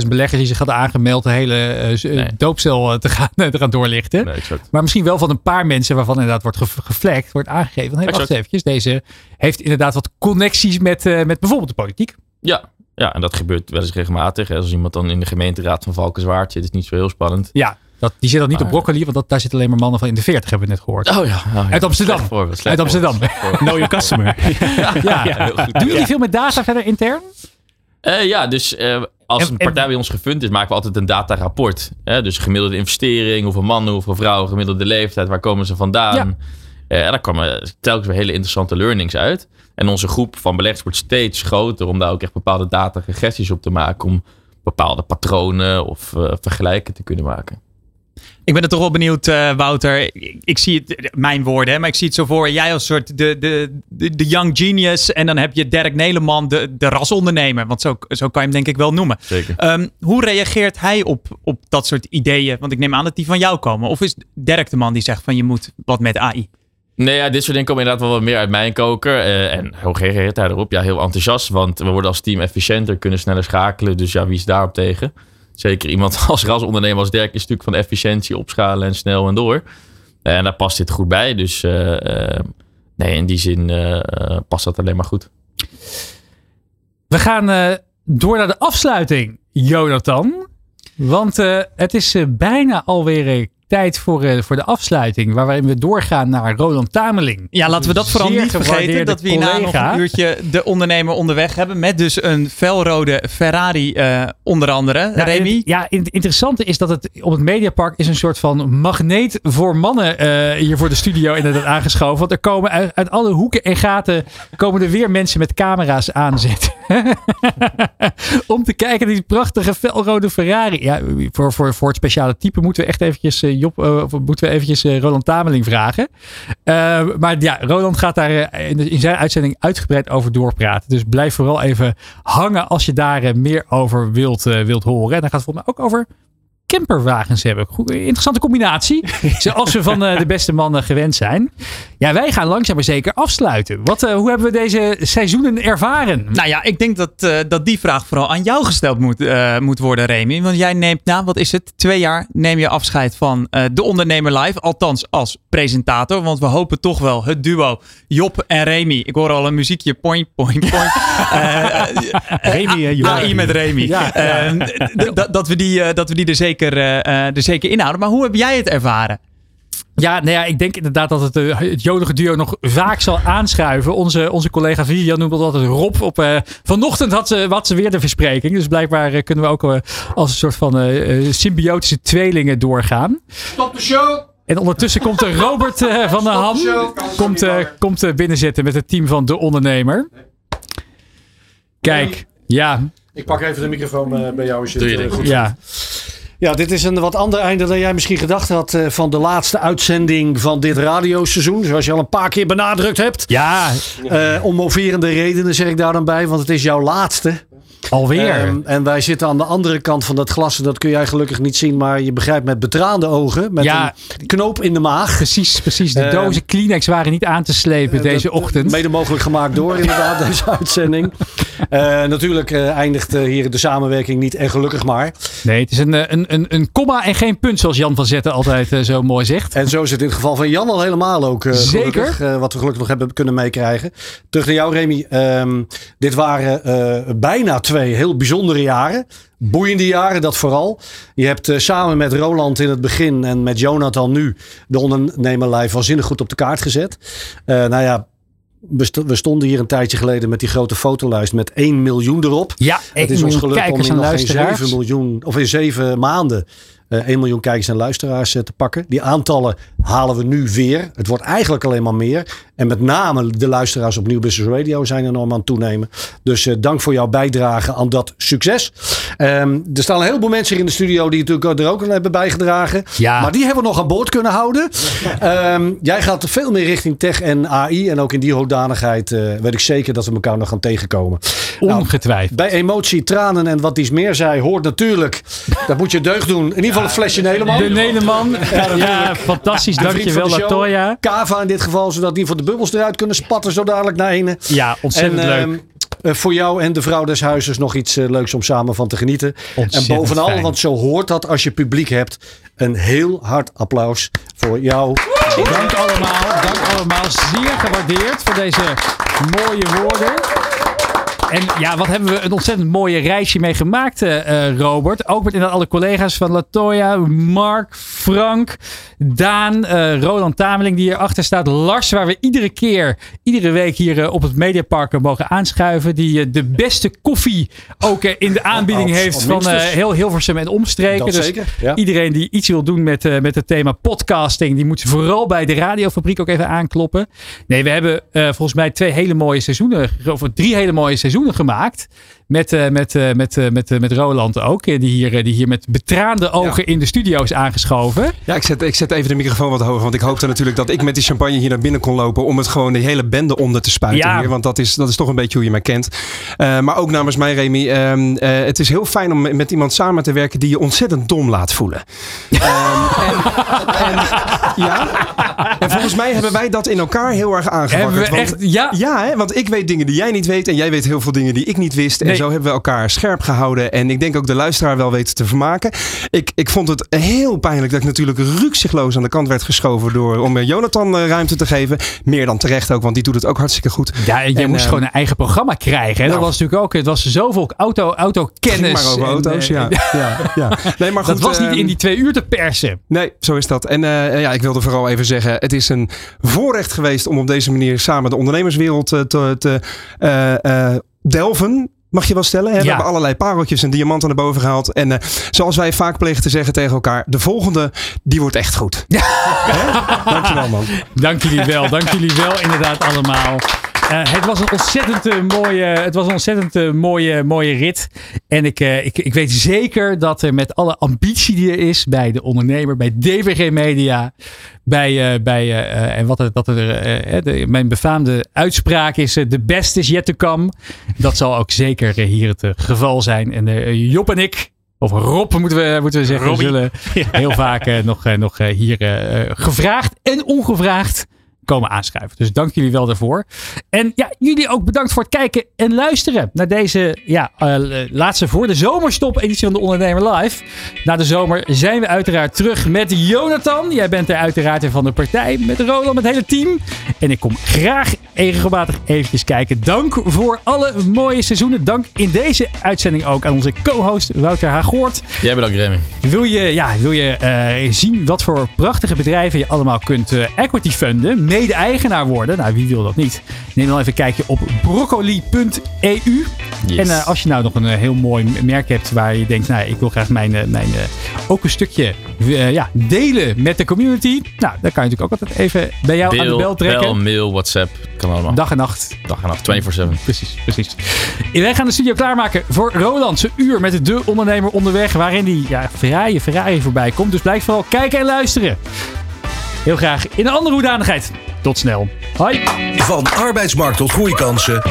[SPEAKER 3] 13.000 beleggers die zich hadden aangemeld, de hele uh, nee. doopcel te gaan, te gaan doorlichten.
[SPEAKER 7] Nee,
[SPEAKER 3] maar misschien wel van een paar mensen waarvan inderdaad wordt ge geflekt, wordt aangegeven. Van, hey, wacht eventjes, deze heeft inderdaad wat connecties met, uh, met bijvoorbeeld de politiek.
[SPEAKER 7] Ja, ja, en dat gebeurt wel eens regelmatig. Als iemand dan in de gemeenteraad van Valkenswaard zit, is niet zo heel spannend.
[SPEAKER 3] Ja. Dat, die zit dan niet op
[SPEAKER 7] Maar-
[SPEAKER 3] broccoli, want dat, daar zitten alleen maar mannen van in de 40, hebben we net gehoord.
[SPEAKER 7] Oh ja. oh ja.
[SPEAKER 3] Uit Amsterdam.
[SPEAKER 7] Voorbeeld,
[SPEAKER 3] Uit Amsterdam.
[SPEAKER 7] voorbeeld.
[SPEAKER 10] Know your customer.
[SPEAKER 3] ja.
[SPEAKER 7] heel goed.
[SPEAKER 3] Doen jullie
[SPEAKER 7] Ja.
[SPEAKER 3] veel met data verder intern?
[SPEAKER 7] Eh, ja, dus eh, als
[SPEAKER 3] En-
[SPEAKER 7] een
[SPEAKER 3] en-
[SPEAKER 7] partij bij ons gefund is, maken we altijd een datarapport. Hè? Dus gemiddelde investering, hoeveel mannen, hoeveel vrouwen, gemiddelde leeftijd, waar komen ze vandaan. Eh, en daar komen telkens weer hele interessante learnings uit. En onze groep van beleggers wordt steeds groter om daar ook echt bepaalde dataregressies op te maken. Om bepaalde patronen of vergelijken te kunnen maken.
[SPEAKER 5] Ik ben er toch wel benieuwd, eh, Wouter. Ik, ik zie het, mijn woorden, hè, maar ik zie het zo voor. Jij als soort de, de, de, de young genius. En dan heb je Dirk Neleman, de, de rasondernemer. Want zo, zo kan je hem denk ik wel noemen.
[SPEAKER 7] Zeker.
[SPEAKER 5] Ehm, hoe reageert hij op, op dat soort ideeën? Want ik neem aan dat die van jou komen. Of is Dirk de man die zegt van je moet wat met AI?
[SPEAKER 7] Nee, ja, dit soort dingen komen inderdaad wel wat meer uit mijn koker. Eh, en hoe reageert hij erop? Ja, heel enthousiast. Want we worden als team efficiënter, kunnen sneller schakelen. Dus ja, wie is daarop tegen? Zeker iemand als rasondernemer als Dirk is natuurlijk van efficiëntie, opschalen en snel en door. En daar past dit goed bij. Dus eh, eh, nee, in die zin eh, past dat alleen maar goed.
[SPEAKER 3] We gaan door naar de afsluiting, Jonathan. Want het is bijna alweer tijd voor, eh, voor de afsluiting. Waarin we doorgaan naar Roland Tameling.
[SPEAKER 5] Ja, laten we dat vooral niet vergeten. Dat we hierna nog een uurtje de ondernemer onderweg hebben. Met dus een felrode Ferrari eh, onder andere.
[SPEAKER 3] Nou,
[SPEAKER 5] Remy?
[SPEAKER 3] het- Ja, het interessante is dat het op het Mediapark is een soort van magneet voor mannen eh, hier voor de studio inderdaad aangeschoven. Want er komen uit, uit alle hoeken en gaten komen er weer mensen met camera's aanzetten. Om te kijken naar die prachtige felrode Ferrari. Ja, voor, voor, voor het speciale type moeten we echt eventjes, Job, eh, of moeten we eventjes eh, Roland Tameling vragen. Eh, maar ja, Roland gaat daar in, zijn uitzending uitgebreid over doorpraten. Dus blijf vooral even hangen als je daar meer over wilt, wilt horen. En dan gaat het volgens mij ook over camperwagens hebben. Interessante combinatie. Zoals we van eh, de beste mannen gewend zijn. Ja, wij gaan langzaam maar zeker afsluiten. Wat, eh, hoe hebben we deze seizoenen ervaren?
[SPEAKER 5] Nou ja, ik denk dat, eh, dat die vraag vooral aan jou gesteld moet, moet worden, Remy. Want jij neemt, nou wat is het, twee jaar neem je afscheid van De Ondernemer Live. Althans als presentator. Want we hopen toch wel het duo Job en Remy. Ik hoor al een muziekje, point, point, point.
[SPEAKER 10] Remy en Job.
[SPEAKER 5] AI met Remy.
[SPEAKER 3] Ja.
[SPEAKER 5] Eh, d- dat, we die, dat we die er zeker, eh, eh, er zeker inhouden. Maar hoe heb jij het ervaren?
[SPEAKER 3] Ja, nou ja, ik denk inderdaad dat het, eh, het jodige duo nog vaak zal aanschuiven. Onze, onze collega Vivian noemde dat altijd Rob. Op, eh, vanochtend had ze, had ze weer de verspreking. Dus blijkbaar kunnen we ook als een soort van symbiotische tweelingen doorgaan.
[SPEAKER 9] Stop de show!
[SPEAKER 3] En ondertussen komt er Robert eh, van der Ham. Komt, eh, komt eh, binnenzitten met het team van De Ondernemer. Kijk, ja,
[SPEAKER 11] Ik pak even de microfoon bij jou als je
[SPEAKER 7] Doe
[SPEAKER 11] het goed
[SPEAKER 3] ja.
[SPEAKER 11] Ja, dit is een wat ander einde dan jij misschien gedacht had eh, van de laatste uitzending van dit radioseizoen. Zoals je al een paar keer benadrukt hebt.
[SPEAKER 3] Ja,
[SPEAKER 11] Eh om moverende redenen zeg ik daar dan bij, want het is jouw laatste.
[SPEAKER 3] Alweer.
[SPEAKER 11] Ehm, en wij zitten aan de andere kant van dat glas. en Dat kun jij gelukkig niet zien, maar je begrijpt met betraande ogen. Met
[SPEAKER 3] Ja.
[SPEAKER 11] een knoop in de maag.
[SPEAKER 3] precies, precies. De
[SPEAKER 11] eh,
[SPEAKER 3] dozen Kleenex waren niet aan te slepen deze
[SPEAKER 11] Dat-
[SPEAKER 3] ochtend.
[SPEAKER 11] Mede mogelijk gemaakt door inderdaad deze uitzending. Eh, natuurlijk eh, eindigt eh, hier de samenwerking niet en gelukkig maar.
[SPEAKER 3] Nee, het is een, eh, een, een, een komma en geen punt, zoals Jan van Zetten altijd eh, zo mooi zegt.
[SPEAKER 11] En zo is het in het geval van Jan al helemaal ook. eh,
[SPEAKER 3] Zeker.
[SPEAKER 11] gelukkig, eh, wat we gelukkig nog hebben kunnen meekrijgen. Terug naar jou, Remy. Ehm, dit waren eh, bijna twee heel bijzondere jaren. Boeiende jaren, dat vooral. Je hebt eh, samen met Roland in het begin en met Jonathan nu de ondernemerlijf waanzinnig goed op de kaart gezet. Eh, nou ja, we, sto- we stonden hier een tijdje geleden met die grote fotolijst met 1 miljoen erop.
[SPEAKER 3] Ja,
[SPEAKER 11] Het is ons gelukt om in nog geen
[SPEAKER 3] luisteraars.
[SPEAKER 11] 7 miljoen, of in 7 maanden, 1 miljoen kijkers en luisteraars eh, te pakken. Die aantallen halen we nu weer. Het wordt eigenlijk alleen maar meer. En met name de luisteraars op Nieuw Business Radio zijn enorm aan het toenemen. Dus eh, dank voor jouw bijdrage aan dat succes. Ehm, er staan een heleboel mensen hier in de studio die natuurlijk er ook aan hebben bijgedragen.
[SPEAKER 3] Ja.
[SPEAKER 11] Maar die hebben we nog aan boord kunnen houden. Ehm, jij gaat veel meer richting tech en AI. En ook in die hoedanigheid eh, weet ik zeker dat we elkaar nog gaan tegenkomen. Nou,
[SPEAKER 3] Ongetwijfeld.
[SPEAKER 11] bij emotie, tranen en wat iets meer zei, hoort natuurlijk. Dat moet je deugd doen. In ieder geval het flesje Nederman.
[SPEAKER 3] De Nederman. Ja, fantastisch.
[SPEAKER 11] De vriend
[SPEAKER 3] Dankjewel,
[SPEAKER 11] van.
[SPEAKER 3] Latoya.
[SPEAKER 11] Kava in dit geval, zodat die voor de bubbels eruit kunnen spatten zo dadelijk naar ene.
[SPEAKER 3] Ja, ontzettend
[SPEAKER 11] en,
[SPEAKER 3] leuk.
[SPEAKER 11] eh, voor jou en de vrouw des huizes nog iets eh, leuks om samen van te genieten.
[SPEAKER 3] Ontzettend
[SPEAKER 11] en bovenal,
[SPEAKER 3] fijn.
[SPEAKER 11] want zo hoort dat als je publiek hebt, een heel hard applaus voor jou.
[SPEAKER 3] Dank allemaal. Dank allemaal. Zeer gewaardeerd voor deze mooie woorden. En ja, wat hebben we een ontzettend mooie reisje mee gemaakt, eh, eh, Robert. Ook met inderdaad alle collega's van Latoya, Mark, Frank, Daan, eh, Roland Tameling die hierachter staat. Lars, waar we iedere keer, iedere week hier op het Mediapark mogen aanschuiven. Die de beste koffie ook in de aanbieding
[SPEAKER 11] al-
[SPEAKER 3] heeft van heel Hilversum en omstreken.
[SPEAKER 11] Dat
[SPEAKER 3] dus
[SPEAKER 11] zeker, ja.
[SPEAKER 3] iedereen die iets wil doen met, met het thema podcasting, die moet vooral bij de radiofabriek ook even aankloppen. Nee, we hebben volgens mij twee hele mooie seizoenen, of drie hele mooie seizoenen gemaakt. Met, eh, met, eh, met, eh, met, met Roland ook, die hier, die hier met betraande ogen in de studio is aangeschoven.
[SPEAKER 12] Ja, ik zet, ik zet even de microfoon wat hoger. Want ik hoopte natuurlijk dat ik met die champagne hier naar binnen kon lopen. Om het gewoon de hele bende onder te spuiten
[SPEAKER 3] Ja.
[SPEAKER 12] hier. Want dat is, dat is toch een beetje hoe je mij kent. Maar ook namens mij, Remy. ehm, eh, het is heel fijn om met iemand samen te werken die je ontzettend dom laat voelen. Ehm, en, en, ja. En volgens mij hebben wij dat in elkaar heel erg aangepakt.
[SPEAKER 3] Hebben we echt, ja.
[SPEAKER 12] Ja, hè? want ik weet dingen die jij niet weet. En jij weet heel veel dingen die ik niet wist. En
[SPEAKER 3] Nee.
[SPEAKER 12] Zo hebben we elkaar scherp gehouden. En ik denk ook de luisteraar wel weten te vermaken. Ik, ik vond het heel pijnlijk dat ik natuurlijk rukzichtloos aan de kant werd geschoven. Door, om eh, Jonathan eh, ruimte te geven. Meer dan terecht ook, want die doet het ook hartstikke goed.
[SPEAKER 3] Ja, je
[SPEAKER 12] En,
[SPEAKER 3] moest
[SPEAKER 12] eh,
[SPEAKER 3] gewoon een eigen programma krijgen. Hè? dat
[SPEAKER 12] nou.
[SPEAKER 3] was natuurlijk ook, het was zoveel auto, autokennis.
[SPEAKER 12] Maar over
[SPEAKER 3] en,
[SPEAKER 12] auto's, ja. ja, ja. Nee, maar goed,
[SPEAKER 3] dat was niet
[SPEAKER 12] ehm,
[SPEAKER 3] in die twee uur te persen.
[SPEAKER 12] Nee, zo is dat. En ja, ik wilde vooral even zeggen: het is een voorrecht geweest om op deze manier samen de ondernemerswereld te, te delven. Mag je wel stellen. Hè? We
[SPEAKER 3] Ja.
[SPEAKER 12] hebben allerlei pareltjes en diamanten naar boven gehaald. En eh, zoals wij vaak plegen te zeggen tegen elkaar: de volgende, die wordt echt goed. Hè? Dankjewel, man.
[SPEAKER 3] Dank jullie wel, dank jullie wel inderdaad allemaal. Eh, het was een ontzettend eh, mooie, het was een ontzettend eh, mooie, mooie rit. En ik, ik, ik weet zeker dat er met alle ambitie die er is bij de ondernemer, bij DVG Media, bij, bij en wat er, dat er, de, mijn befaamde uitspraak is: the best is yet to come. Dat zal ook zeker hier het geval zijn. En Job en ik. Of Rob moeten we, moeten we zeggen.
[SPEAKER 10] Robbie.
[SPEAKER 3] Zullen heel vaak nog, nog hier gevraagd en ongevraagd komen aanschuiven. Dus dank jullie wel daarvoor. En ja, jullie ook bedankt voor het kijken en luisteren naar deze ja, eh, laatste voor de zomerstop editie van de Ondernemer Live. Na de zomer zijn we uiteraard terug met Jonathan. Jij bent er uiteraard weer van de partij. Met Roland, met het hele team. En ik kom graag regelmatig eventjes kijken. Dank voor alle mooie seizoenen. Dank in deze uitzending ook aan onze co-host Wouter Hagoort.
[SPEAKER 7] Jij bedankt, Remy.
[SPEAKER 3] Wil je, ja, wil je eh, zien wat voor prachtige bedrijven je allemaal kunt eh, equity funden, mede-eigenaar worden? Nou, wie wil dat niet? Neem dan even een kijkje op broccoli.eu.
[SPEAKER 7] Yes.
[SPEAKER 3] En eh, als je nou nog een eh, heel mooi merk hebt waar je denkt, nou, ik wil graag mijn, eh, mijn ook een stukje ja, delen met de community. Nou, dan kan je natuurlijk ook altijd even bij jou aan de bel trekken.
[SPEAKER 7] bel, mail, WhatsApp. Kan allemaal.
[SPEAKER 3] Dag en nacht.
[SPEAKER 7] Dag en nacht, 24-7.
[SPEAKER 3] Precies, precies. Wij gaan de studio klaarmaken voor Roland. Zijn uur met de ondernemer onderweg. Waarin die ja, Ferrari, Ferrari voorbij komt. Dus blijf vooral kijken en luisteren. Heel graag in een andere hoedanigheid. Tot snel. Hoi.
[SPEAKER 1] Van arbeidsmarkt tot groeikansen.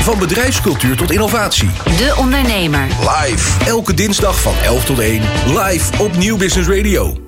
[SPEAKER 1] Van bedrijfscultuur tot innovatie.
[SPEAKER 2] De Ondernemer.
[SPEAKER 1] Live. Elke dinsdag van 11 tot 1. Live op Nieuw Business Radio.